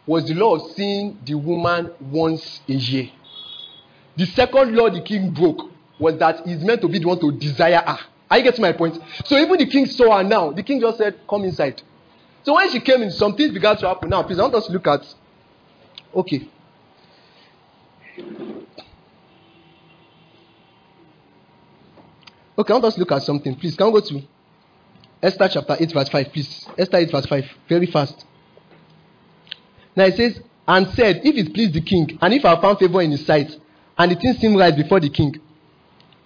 was the law of seeing the woman once a year. The second law the king broke was that he's meant to be the one to desire her. Are you getting my point? So even the king saw her now. The king just said, Come inside. So when she came in, some things began to happen. Now, please, I want us to look at. Okay. Okay, want us look at something. Please, can we go to Esther chapter 8, verse 5, please? Esther 8, verse 5. Very fast. Now it says, and said, If it please the king, and if I found favor in his sight, and the thing seemed right before the king,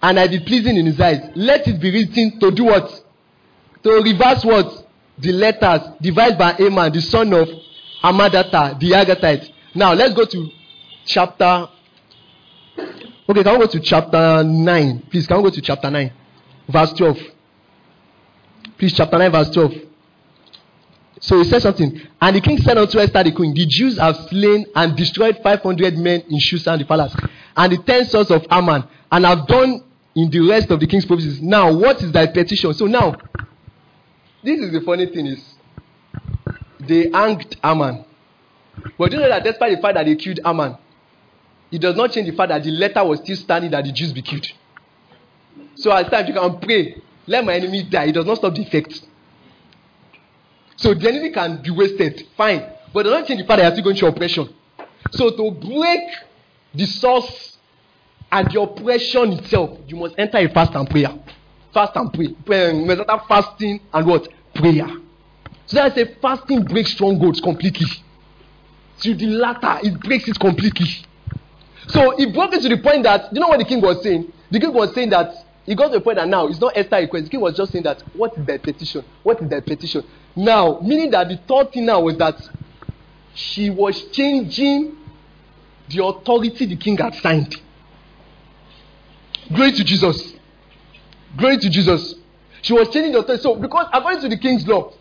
and I did pleasing in his eyes, let it be written to do what? To reverse what? the letters devised by Haman, the son of Hammedatha, the Agagite. Now let's go to chapter. Okay, can we go to chapter 9? Please, can we go to chapter 9, verse 12? Please, chapter 9, verse 12. So he says something. And the king said unto Esther the queen, The Jews have slain and destroyed 500 men in Shushan the palace, and the ten sons of Haman, and have done in the rest of the king's provinces. Now, what is thy petition? So now, this is the funny thing is, they hanged Haman. But do you know that despite the fact that they killed Haman, it does not change the fact that the letter was still standing that the Jews be killed. So at times you can pray, let my enemy die. It does not stop the effect. So the enemy can be wasted, fine. But it does not change the fact that you are still going through oppression. So to break the source and the oppression itself, you must enter a fast and prayer. Fast and pray. pray fasting and what? prayer. So that's a fasting breaks strongholds completely. To the latter, it breaks it completely. So it broke it to the point that you know what the king was saying? The king was saying that he got to the point that now it's not Esther request. The king was just saying that what is their petition? What is their petition? Now, meaning that the third thing now was that she was changing the authority the king had signed. Glory to Jesus. Glory to Jesus. She was changing the authority. So, because according to the king's law,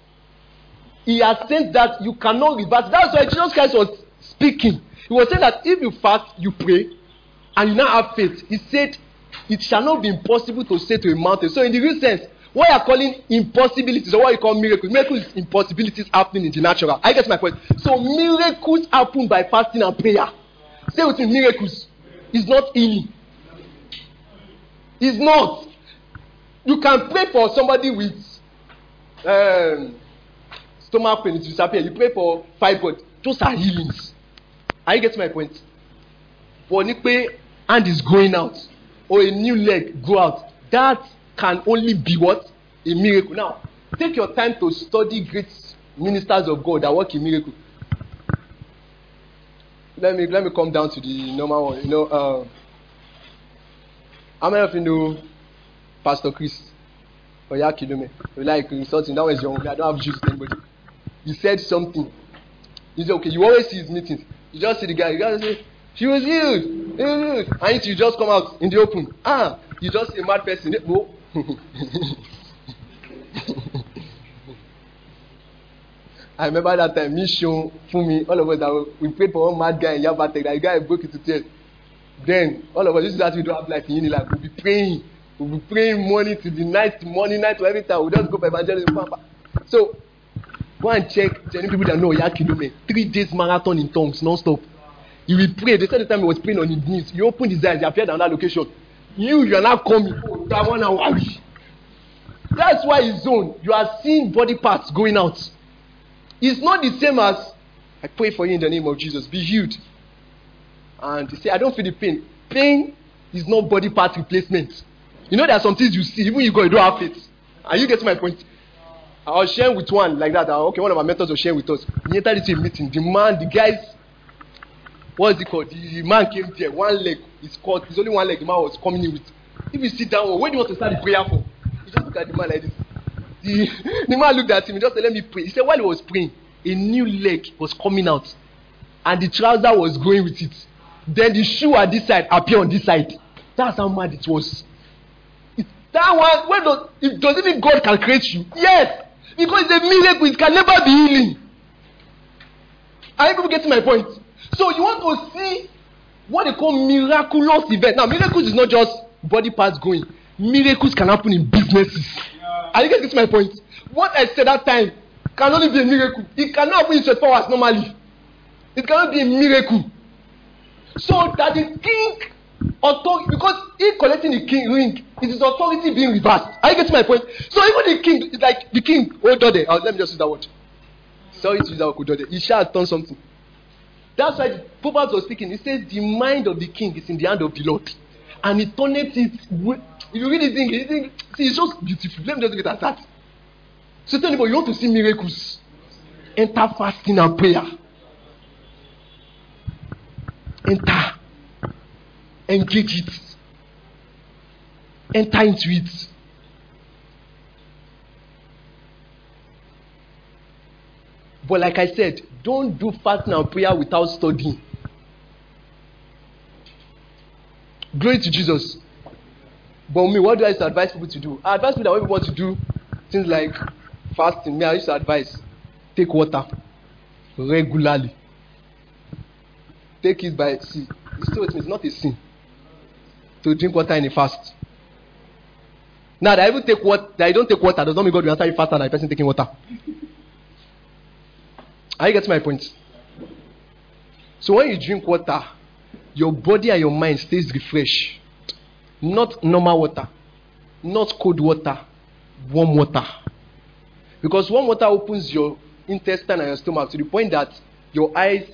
he has said that you cannot reverse. That's why Jesus Christ was speaking. He was saying that if you fast, you pray, and you now have faith, he said, it shall not be impossible to say to a mountain. So, in the real sense, what you are calling impossibilities or what you call miracles, miracles impossibilities happening in the natural. I get my point. So, miracles happen by fasting and prayer. Say with me, miracles is not healing. It's not. You can pray for somebody with um, stomach pain, it disappear. You pray for fibroid. Those are healings. Are you getting my point? But nipe hand is going out or a new leg go out. That can only be what? A miracle. Now, take your time to study great ministers of God that work in miracle. Let me let me come down to the normal one. You know, uh, how many of you know Pastor Chris? Oyakhilome. You like insulting. That was your own. I don't have juice anybody. He said something. He said, okay, you always see his meetings. You just see the guy. You just say, she was healed. Healed. And you just come out in the open. Ah, you just see a mad person. No. I remember that time, mission me, all of us, that we prayed for one mad guy in Yabatech. That guy broke into tears. Then, all of us, this is that we don't have life in Unilag. We'll be praying. We'll be praying morning to the night, morning, night, to every time. We'll just go for evangelism. So, go and check any people that know Yakilome. Three days marathon in tongues, non-stop. He will pray. They said the time he was praying on his knees. He opened his eyes. He appeared on that location. You, you are not coming. That one and worry. That's why his zone. You are seeing body parts going out. It's not the same as I pray for you in the name of Jesus. Be healed. And he said, I don't feel the pain. Pain is not body part replacement. You know, there are some things you see, even you go, you don't have faith. Are you getting my point? I was sharing with one like that. Ah, okay, one of my mentors was sharing with us. We entered into a meeting. The man, the guys, what is it called? The man came there, one leg is caught. It's only one leg the man was coming in with. If you sit down, where do you want to start the prayer for? Just look at the man like this. The, the man looked at him, he just said, Let me pray. He said, While he was praying, a new leg was coming out, and the trouser was going with it. Then the shoe at this side appeared on this side. That's how mad it was. That one, when does, if, does it mean God can create you? Yes. Because it's a miracle, it can never be healing. Are you people getting my point? So you want to see what they call miraculous event. Now, miracles is not just body parts going. Miracles can happen in businesses. Yeah. Are you getting my point? What I said that time can only be a miracle. It cannot happen in 24 hours normally. It cannot be a miracle. So that the king authority because he collecting the king ring it is authority being reversed. Are you getting my point? So even the king like the king oh, on there. Oh, let me just use that word. Sorry to use that word he shall have done something. That's why the proverbs was speaking. He says the mind of the king is in the hand of the lord. And he turned it if you think you think see it's just beautiful. Let me just get at that. So tell you want to see miracles? Enter fasting and prayer. Enter engage it, enter into it. But like I said, don't do fasting and prayer without studying. Glory to Jesus. But me, what do I used to advise people to do? I advise people that people want to do things like fasting, me, I used to advise take water regularly. Take it by sea. It's not a sin to drink water in a fast. Now, that I even take water, that I don't take water does not mean God will answer you faster than a person taking water. Are you getting my point? So when you drink water, your body and your mind stays refreshed. Not normal water, not cold water, warm water. Because warm water opens your intestine and your stomach to the point that your eyes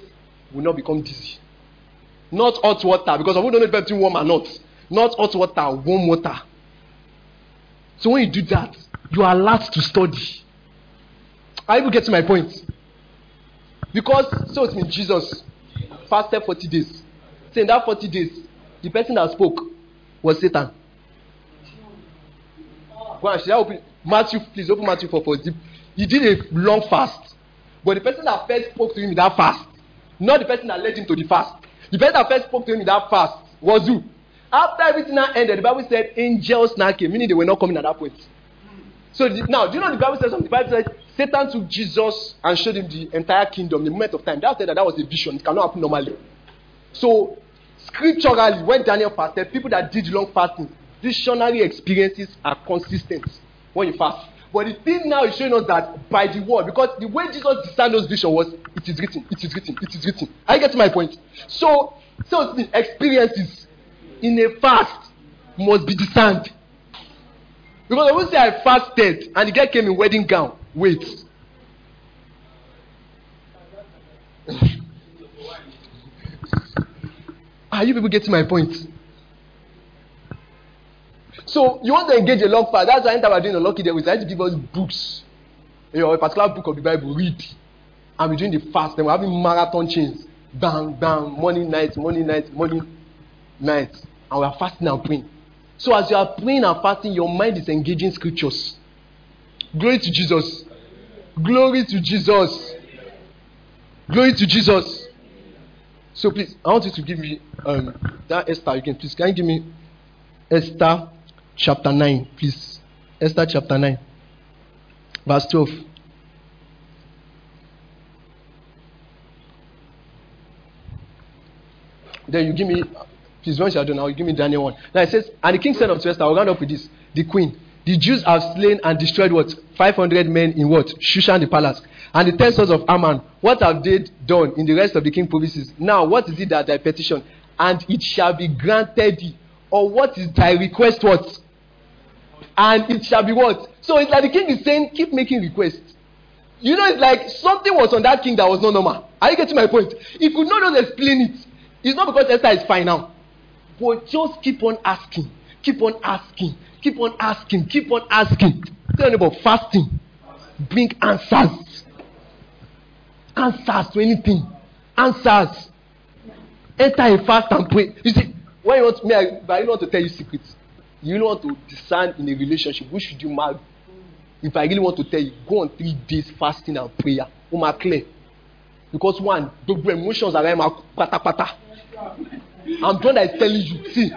will not become dizzy. Not hot water, because I don't know if between warm or not. Not hot water, warm water. So when you do that, you are allowed to study. Are you getting my point? Because so it means Jesus fasted 40 days. So in that 40 days, the person that spoke was Satan. Should I open Matthew? Please open Matthew 4 4. He did a long fast. But the person that first spoke to him in that fast, not the person that led him to the fast. The person that first spoke to him in that fast was who? After everything now ended, the Bible said angels now came, meaning they were not coming at that point. So the, now, do you know the Bible says something? The Bible says Satan took Jesus and showed him the entire kingdom, the moment of time. That said that that was a vision. It cannot happen normally. So scripturally, when Daniel fasted, people that did long fasting, visionary experiences are consistent when you fast. But the thing now is showing us that by the word, because the way Jesus discerned those visions was, it is written, it is written, it is written. I get my point. So, so experiences in a fast must be discerned. Because i won say i fasted and the guy came in wedding gown. Wait. Are you people getting my point? So you want to engage a long fast? That's why i enter by doing unlucky day we try to give us books. You know a particular book of the bible read. And we doing the fast. Then we having marathon chains. Bang bang morning night morning night morning night. And we are fasting and praying. So as you are praying and fasting, your mind is engaging scriptures. Glory to Jesus. Glory to Jesus. Glory to Jesus. So please, I want you to give me um, that Esther again. Please, can you give me Esther chapter 9, please? Esther chapter 9, verse 12. Then you give me, please, once you are done, now give me Daniel 1. Now it says, And the king said unto Esther, I'll round up with this. The queen, the Jews have slain and destroyed what? 500 men in what? Shushan the palace. And the ten sons of Haman, what have they done in the rest of the king provinces? Now, what is it that thy petition? And it shall be granted thee. Or what is thy request what? And it shall be what? So it's like the king is saying, keep making requests. You know, it's like something was on that king that was not normal. Are you getting my point? He could not just explain it. It's not because Esther is fine now. But just keep on asking. Keep on asking. Keep on asking. Keep on asking. Tell me about fasting. Bring answers. Answers to anything. Answers. Enter a fast and pray. You see, when you want me, I, but I don't want to tell you secrets. You don't want to discern in a relationship. Who should you marry? If I really want to tell you, go on three days fasting and prayer. Oh my clear. Because one, the emotions are pata pata. I'm the one that is telling you. See,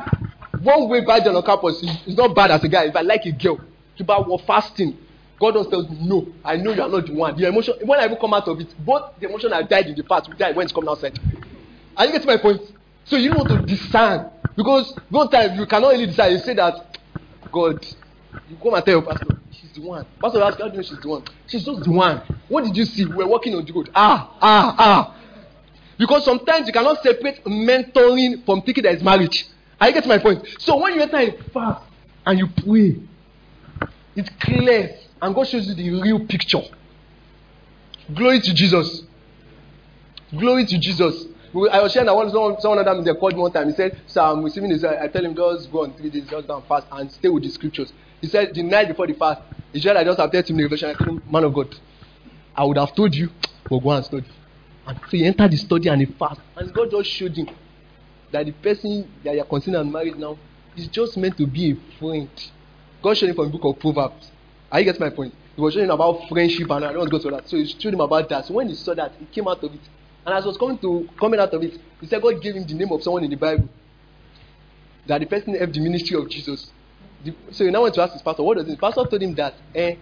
one way by on campus is not bad as a guy. If I like a girl, to buy war fasting, God does tell me, no, I know you are not the one. The emotion, when I even come out of it, both the emotion I died in the past will die when it's coming outside. Are you getting my point? So you want to discern. Because one time you cannot really decide. You say that, God, you come and tell your pastor, she's the one. Pastor ask, how do you know she's the one? She's just the one. What did you see? We were walking on the road. Ah, ah, ah. Because sometimes you cannot separate mentoring from thinking that is marriage. You getting my point? So when you enter a fast and you pray, it clears and God shows you the real picture. Glory to Jesus. Glory to Jesus. I was sharing that one, someone, someone them they called me one time. He said, So I'm receiving this. I tell him, just go on three days, just down fast and stay with the scriptures. He said, The night before the fast, he said, I just have 30 minutes revelation. I told him, Man of God, I would have told you, but go and study. And so he entered the study and he fast. And God just showed him that the person that you're considering married now is just meant to be a friend. God showed him from the book of Proverbs. Are you getting my point? He was showing him about friendship and I don't want to go to that. So he showed him about that. So when he saw that, he came out of it. And as he was coming to coming out of it, he said God gave him the name of someone in the Bible. That the person helped the ministry of Jesus. The, so he now went to ask his pastor, what does this? pastor told him that eh,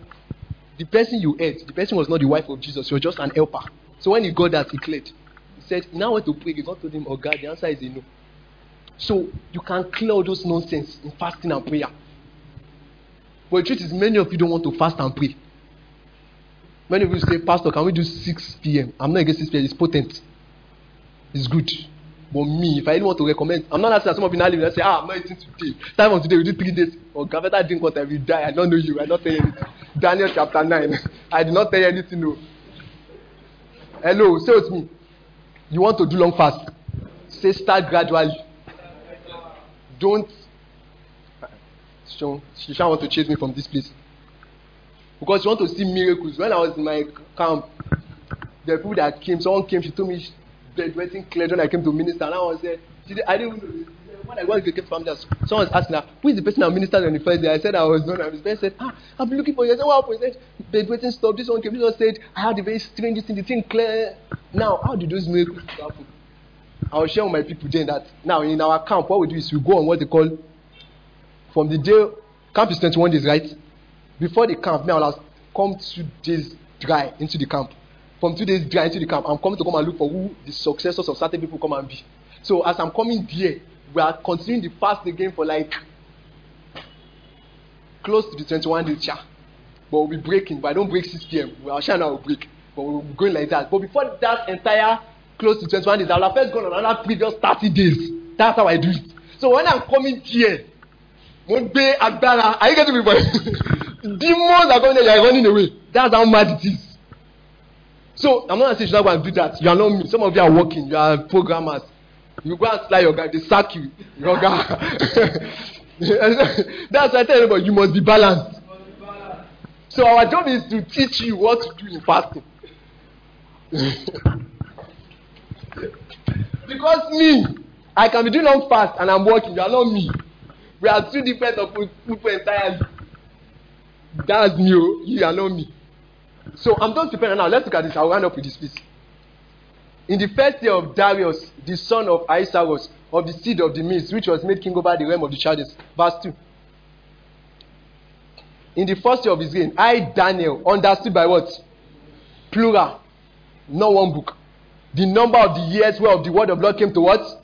the person you ate, the person was not the wife of Jesus, she was just an helper. So when he got that, he cleared. He said, Now went to pray. God told him, Oh God, the answer is a no. So you can clear all those nonsense in fasting and prayer. But the truth is, many of you don't want to fast and pray. Many of you say, Pastor, can we do 6 p.m.? I'm not against 6 p.m., it's potent. It's good. But me, if I really want to recommend, I'm not asking some of you now live and say, ah, I'm not eating today. Time of today, we do three days. Oh, God, better drink water, we die. I don't know you. I don't tell you anything. Daniel chapter 9. I did not tell you anything, no. Hello, say with me. You want to do long fast? Say start gradually. Don't. Sean, Sean want to chase me from this place. Because you want to see miracles. When I was in my camp, the people that came, someone came, she told me bedwetting cleared when I came to minister. And I was there. I didn't. When I went to the family, someone was asking her, who is the person that ministered on the first day? I said I was known. And the person said, ah, I've been looking for you. I said, what happened? He said, bedwetting stopped. This one came. This one said, I had a very strange thing. The thing clear. Now, how did those miracles happen? I was sharing with my people then that now in our camp, what we do is we go on what they call from the day camp is 21 days, right? Before the camp, me I will come two days dry into the camp. From two days dry into the camp, I'm coming to come and look for who the successors of certain people come and be. So as I'm coming there, we are continuing the fast again for like close to the 21 days, yeah. But we'll be breaking. But I don't break 6 p.m. Our share now will break. But we'll be going like that. But before that entire close to 21 days, I'll have first gone on another previous 30 days. That's how I do it. So when I'm coming here, one day agbára, are you getting me, boy? Demons are coming there, you are running away. That's how mad it is. So I'm not saying you should not go and do that. You are not me. Some of you are working, you are programmers. You go and slide your guy, they sack you. Your guy. That's why I tell everybody you must be balanced. So our job is to teach you what to do in fasting. because me, I can be doing long fast and I'm working. You are not me. We are two different people entirely. That's me. Oh. You are not me. So I'm just preparing now. Let's look at this. I'll round up with this, please. In the first year of Darius, the son of Ahasuerus, of the seed of the Medes, which was made king over the realm of the Chaldees. Verse 2. In the first year of his reign, I, Daniel, understood by what? Plural. Not one book. The number of the years where the word of Lord came to what?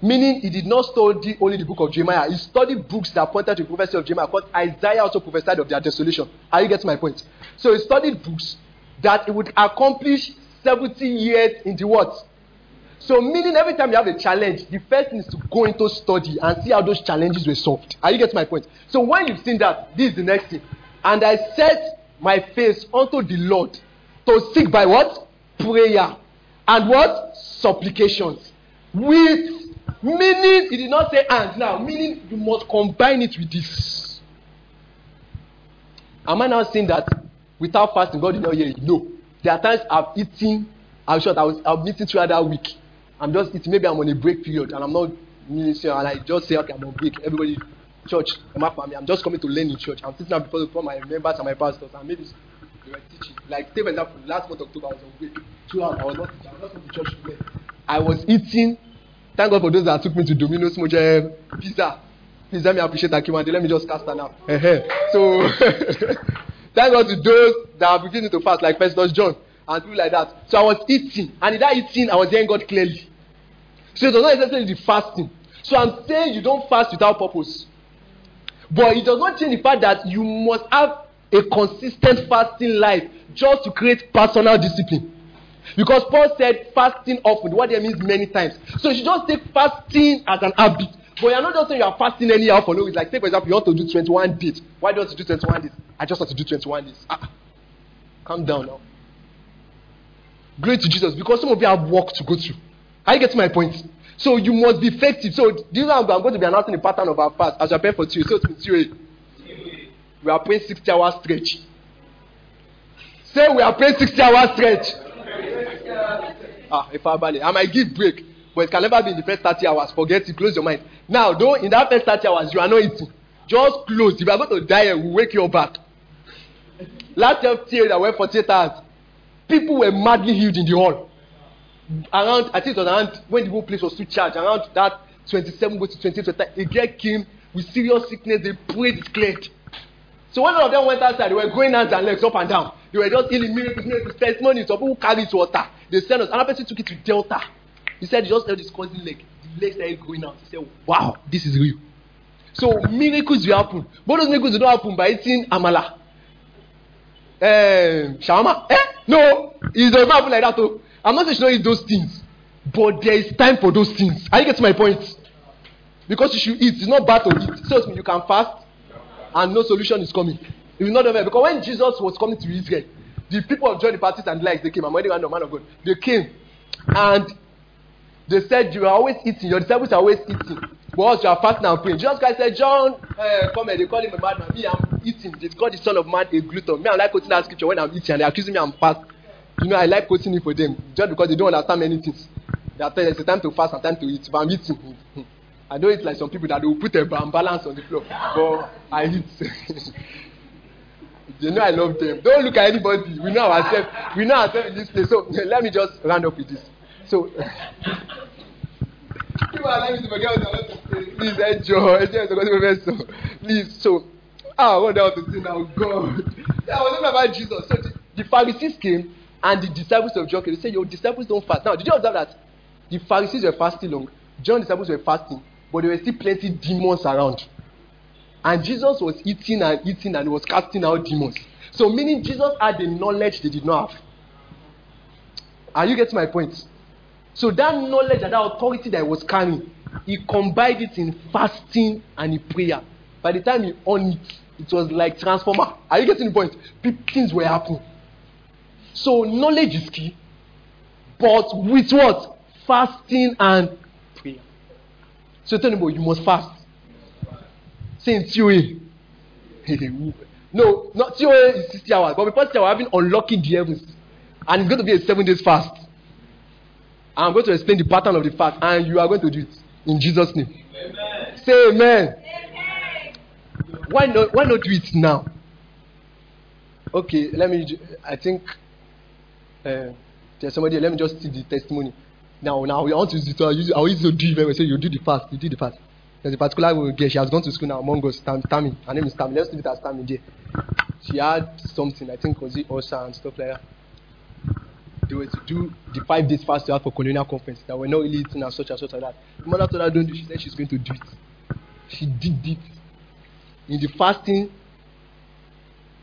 Meaning he did not study only the book of Jeremiah. He studied books that pointed to the prophecy of Jeremiah. Because Isaiah also prophesied of their desolation. Are you getting my point? So he studied books that he would accomplish 70 years in the what? So meaning every time you have a challenge, the first thing is to go into study and see how those challenges were solved. Are you getting my point? So when you've seen that, this is the next thing. And I set my face unto the Lord to seek by what? Prayer. And what? Supplications. With Meaning, he did not say and now, meaning you must combine it with this. Am I now saying that without fasting, God did not hear you? No. There are times I've eaten, I'm sure I was I've eaten throughout that week. I'm just eating, maybe I'm on a break period and I'm not ministering and I just say, okay, I'm on break. Everybody, church, my family, I'm just coming to learn in church. I'm sitting down before, before my members and my pastors and maybe they were teaching. Like, say for example, last month October I was on break. Hours, I was not teaching, I was not to church to learn. I was eating Thank God for those that took me to Domino's Moje eh, Pizza. Please let me appreciate Akinwande. Let me just cast her now. so thank God to those that are beginning to fast, like Pastor John and people like that. So I was eating, and in that eating, I was hearing God clearly. So it was not necessarily the fasting. So I'm saying you don't fast without purpose. But it does not change the fact that you must have a consistent fasting life just to create personal discipline. Because Paul said fasting often. What that means many times. So you should just take fasting as an habit. But you're not just saying you are fasting anyhow for no reason. Like, say, for example, you want to do 21 days. Why don't you do 21 days? I just want to do 21 days. Ah, calm down now. Glory to Jesus. Because some of you have work to go through. Are you getting my point? So you must be effective. So this is I'm going to be announcing the pattern of our fast as I prepare for two. So it's two. We are praying 60 hours stretch. Say we are praying 60 hours stretch. Ah, if I ballet. I might give break, but it can never be in the first 30 hours. Forget it, close your mind. Now, though, in that first 30 hours, you are not eating. Just close. If you are going to die, we'll wake you back. Last year, that went 48 hours. People were madly healed in the hall. Around, I think it was around when the whole place was too charged, around that 27 go to 28, a girl came with serious sickness. They prayed, it cleared. So when all of them went outside, they were going hands and legs up and down. They were just healing miracles, miracles, testimonies of people who carried water. They sent us. Another person took it to Delta. He said he just held his cousin leg. The started going out. He said, Wow, this is real. So miracles will happen. But those miracles do not happen by eating amala. Um, shawarma. Eh? No, it does not happen like that. Though. I'm not saying you don't eat those things. But there is time for those things. Are you getting my point? Because you should eat. It's not bad to eat. So you can fast and no solution is coming. It's not over. Because when Jesus was coming to Israel, the people of John the Baptist and the likes, they came. I'm already one man of God. They came and they said, You are always eating. Your disciples are always eating. But you are fasting and praying. Jesus Christ said, John, uh, come here. They call him a madman. Me, I'm eating. They call the son of man a glutton. Me, I like quoting that scripture when I'm eating and they're accusing me I'm fast. You know, I like quoting it for them just because they don't understand many things. They are telling it's a time to fast and time to eat. But I'm eating. I know it's like some people that will put a balance on the floor. But I eat. They know I love them. Don't look at anybody. We know ourselves. We know ourselves in this place. So let me just round up with this. So are forget what I want to say. Please enjoy. Enjoy Please. So ah, what I want to say now, God. I was talking about Jesus. So the, the Pharisees came and the disciples of John came. They said, Your disciples don't fast. Now, did you observe that? The Pharisees were fasting long. John's disciples were fasting, but there were still plenty demons around. And Jesus was eating and eating and was casting out demons. So, meaning Jesus had the knowledge they did not have. Are you getting my point? So, that knowledge and that authority that he was carrying, he combined it in fasting and in prayer. By the time he on it, it was like transformer. Are you getting the point? Things were happening. So, knowledge is key. But with what? Fasting and prayer. So tell them, you must fast. In TOA. no, not TOA is 60 hours, but 60 hours, I've been unlocking the heavens. And it's going to be a seven days fast. I'm going to explain the pattern of the fast, and you are going to do it in Jesus' name. Amen. Say amen. amen. Why not? Why not do it now? Okay, let me. I think uh, there's somebody. Let me just see the testimony. Now, now we want to use it. I use, to do it very Say you do the fast. You do the fast. There's a particular girl. She has gone to school now among us. Tam, Tammy. Her name is Tammy. Let's leave it as Tammy. There. She had something. I think was it ulcer and stuff like that. They were to do the five days fast for colonial conference. That were not really eating and such and such like that. The mother told her don't do. She said she's going to do it. She did it. In the fasting,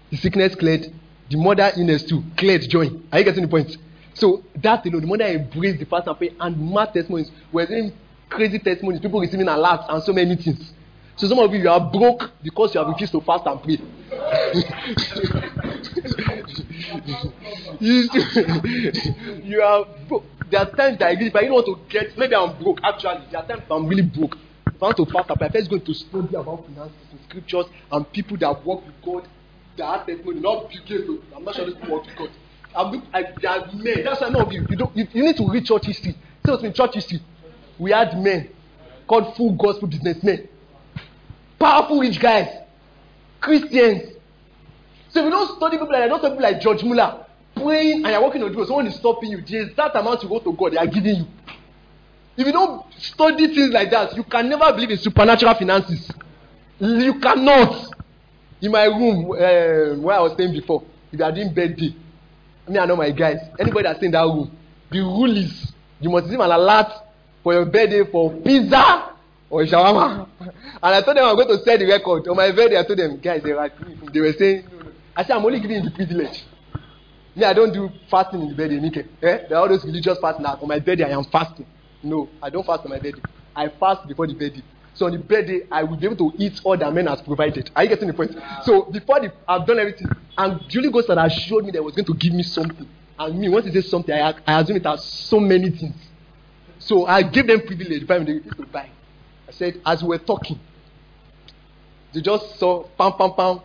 the sickness cleared. The mother illness too cleared. Join. Are you getting the point? So that alone, the mother embraced the fast and prayer and mad testimonies. We're doing crazy testimonies, people receiving alerts and so many things. So some of you, you are broke because you have refused to fast and pray. you, are broke. There are times that I really, if I don't want to get, maybe I'm broke. Actually, there are times I'm really broke. If I want to fast and pray, I'm first going to study about finances and scriptures and people that work with God, that have testimony, not people. I'm not sure this work with God. I'm, I, there are men. That's why of you. You, don't, you, you need to read church history. What's in church history. We had men called full gospel businessmen, powerful rich guys, Christians. So if you don't study people like that, don't study people like George Muller, praying and you're working on the someone is stopping you. There's that amount you go to God, they are giving you. If you don't study things like that, you can never believe in supernatural finances. You cannot. In my room, uh, where I was staying before, if you are doing birthday, me I know my guys. Anybody that's in that room, the rule is you must leave an alert for your birthday for pizza or shawarma. And I told them I'm going to set the record. On my birthday, I told them, guys, they were, they were saying. I said, I'm only giving you the privilege. Me, I don't do fasting in the birthday, Nike. Eh? There are all those religious fasting. Now, on my birthday, I am fasting. No, I don't fast on my birthday. I fast before the birthday. So on the birthday, I will be able to eat all that man has provided. Are you getting the point? So before the, I've done everything, and Holy Ghost had assured me that was going to give me something. And me, once he says something, I, I assume it has so many things. So I gave them privilege. Buy me, to buy. I said, as we were talking, they just saw pam pam pam.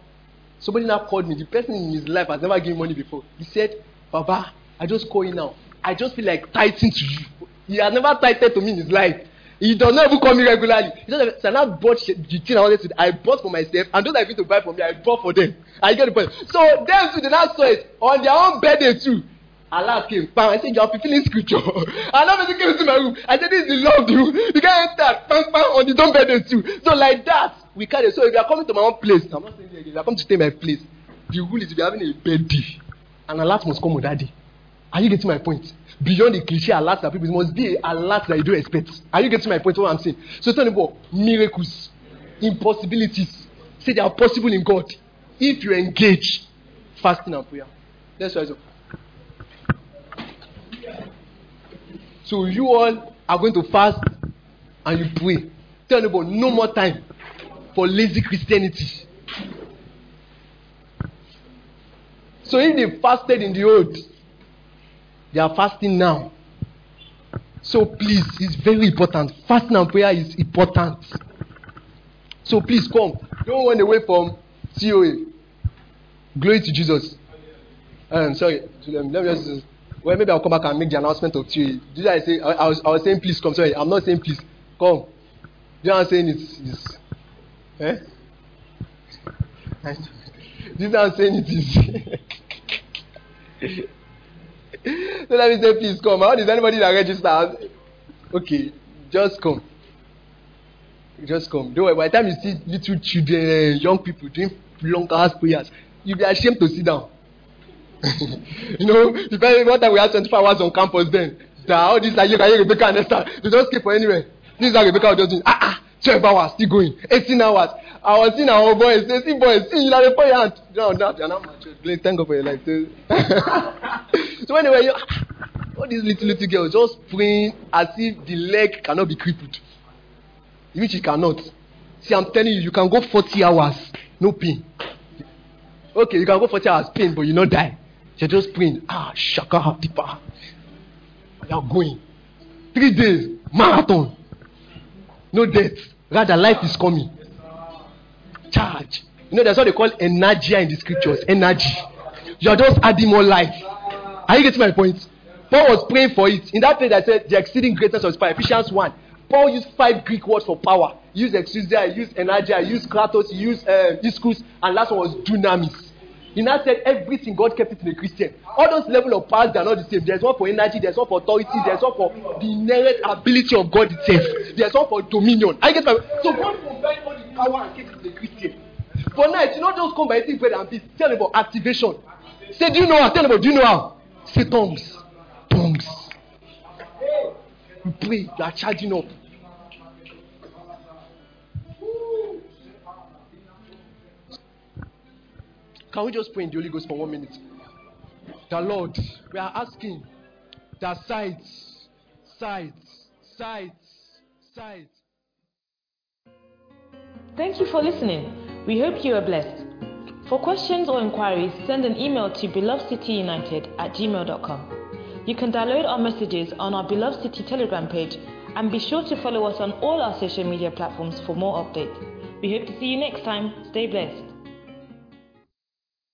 Somebody now called me. The person in his life has never given money before. He said, Baba, I just call you now. I just feel like tithing to you. He has never tithed to me in his life. He does not even call me regularly. He said, so I now bought the thing I wanted to. I bought for myself, and those I going to buy for me, I bought for them. I get the point. So them too, they now saw it on their own birthday too. Allah came. Bam, I said, you are fulfilling scripture. now person came into my room. I said, this is the you. You can't enter. Bam, bam, on his own birthday too. So like that, we carry. So if you are coming to my own place, I'm not saying again. If you are coming to stay my place, the rule is if you are having a birthday, and alert must come on that day. Are you getting my point? beyond the cliche alert that people must be a alert that you don't expect. Are you getting my point? What I'm saying? So tell me about miracles, impossibilities. Say they are possible in God if you engage fasting and prayer. That's why. So you all are going to fast and you pray. Tell about no more time for lazy Christianity. So if they fasted in the old, they are fasting now. So please, it's very important. Fasting and prayer is important. So please come. Don't run away from COA. Glory to Jesus. Um, sorry, let me just. Well, maybe I'll come back and make the announcement of COA. Did I say? I, I, was, I was saying please come. Sorry, I'm not saying please. Come. You know what I'm saying? It's. it's eh? This I'm saying it is. so let me say, please come. How is anybody that registers? Okay, just come. Just come. Don't worry. By the time you see little children, young people doing long hours prayers, you'll be ashamed to sit down. you know, depending what time we have 24 hours on campus then. That all these are you, Rebecca and Esther. Don't skip for anywhere. This is how Rebecca was doing. Ah, ah, 12 hours, still going. 18 hours. I was seeing our boys. They see boys. See, you put your hand. No, no, you're not mature. Thank God for your life. so anyway, you, all these little, little girls just praying as if the leg cannot be crippled. Which it cannot. See, I'm telling you, you can go 40 hours, no pain. Okay, you can go 40 hours pain, but you not die. You're just praying. Ah, shaka, deeper. You're going. Three days, marathon. no death. Rather, life is coming. Charge. You know, that's what they call energy in the scriptures. Energy. You are just adding more life. Are you getting my point? Paul was praying for it. In that place, I said the exceeding greatness of his power. Ephesians 1. Paul used five Greek words for power. He used exousia, he used energy, he used kratos, he used uh, ischus, and last one was dunamis. He now said everything God kept it in a Christian. All those level of powers they are not the same. There's one for energy, there's one for authority, there's one for the inherent ability of God itself. There's one for dominion. I get my so God combined all the power and kept it in a Christian. For now, you not just come by eating bread and peace. Tell about activation. Say, do you know how? Tell about, do you know how? Say tongues. Tongues. You pray, you are charging up. Can we just pray in the Holy Ghost for one minute? The Lord, we are asking that sights, sights, sights, sights. Thank you for listening. We hope you are blessed. For questions or inquiries, send an email to belovedcityunited at gmail.com. You can download our messages on our Beloved City Telegram page and be sure to follow us on all our social media platforms for more updates. We hope to see you next time. Stay blessed.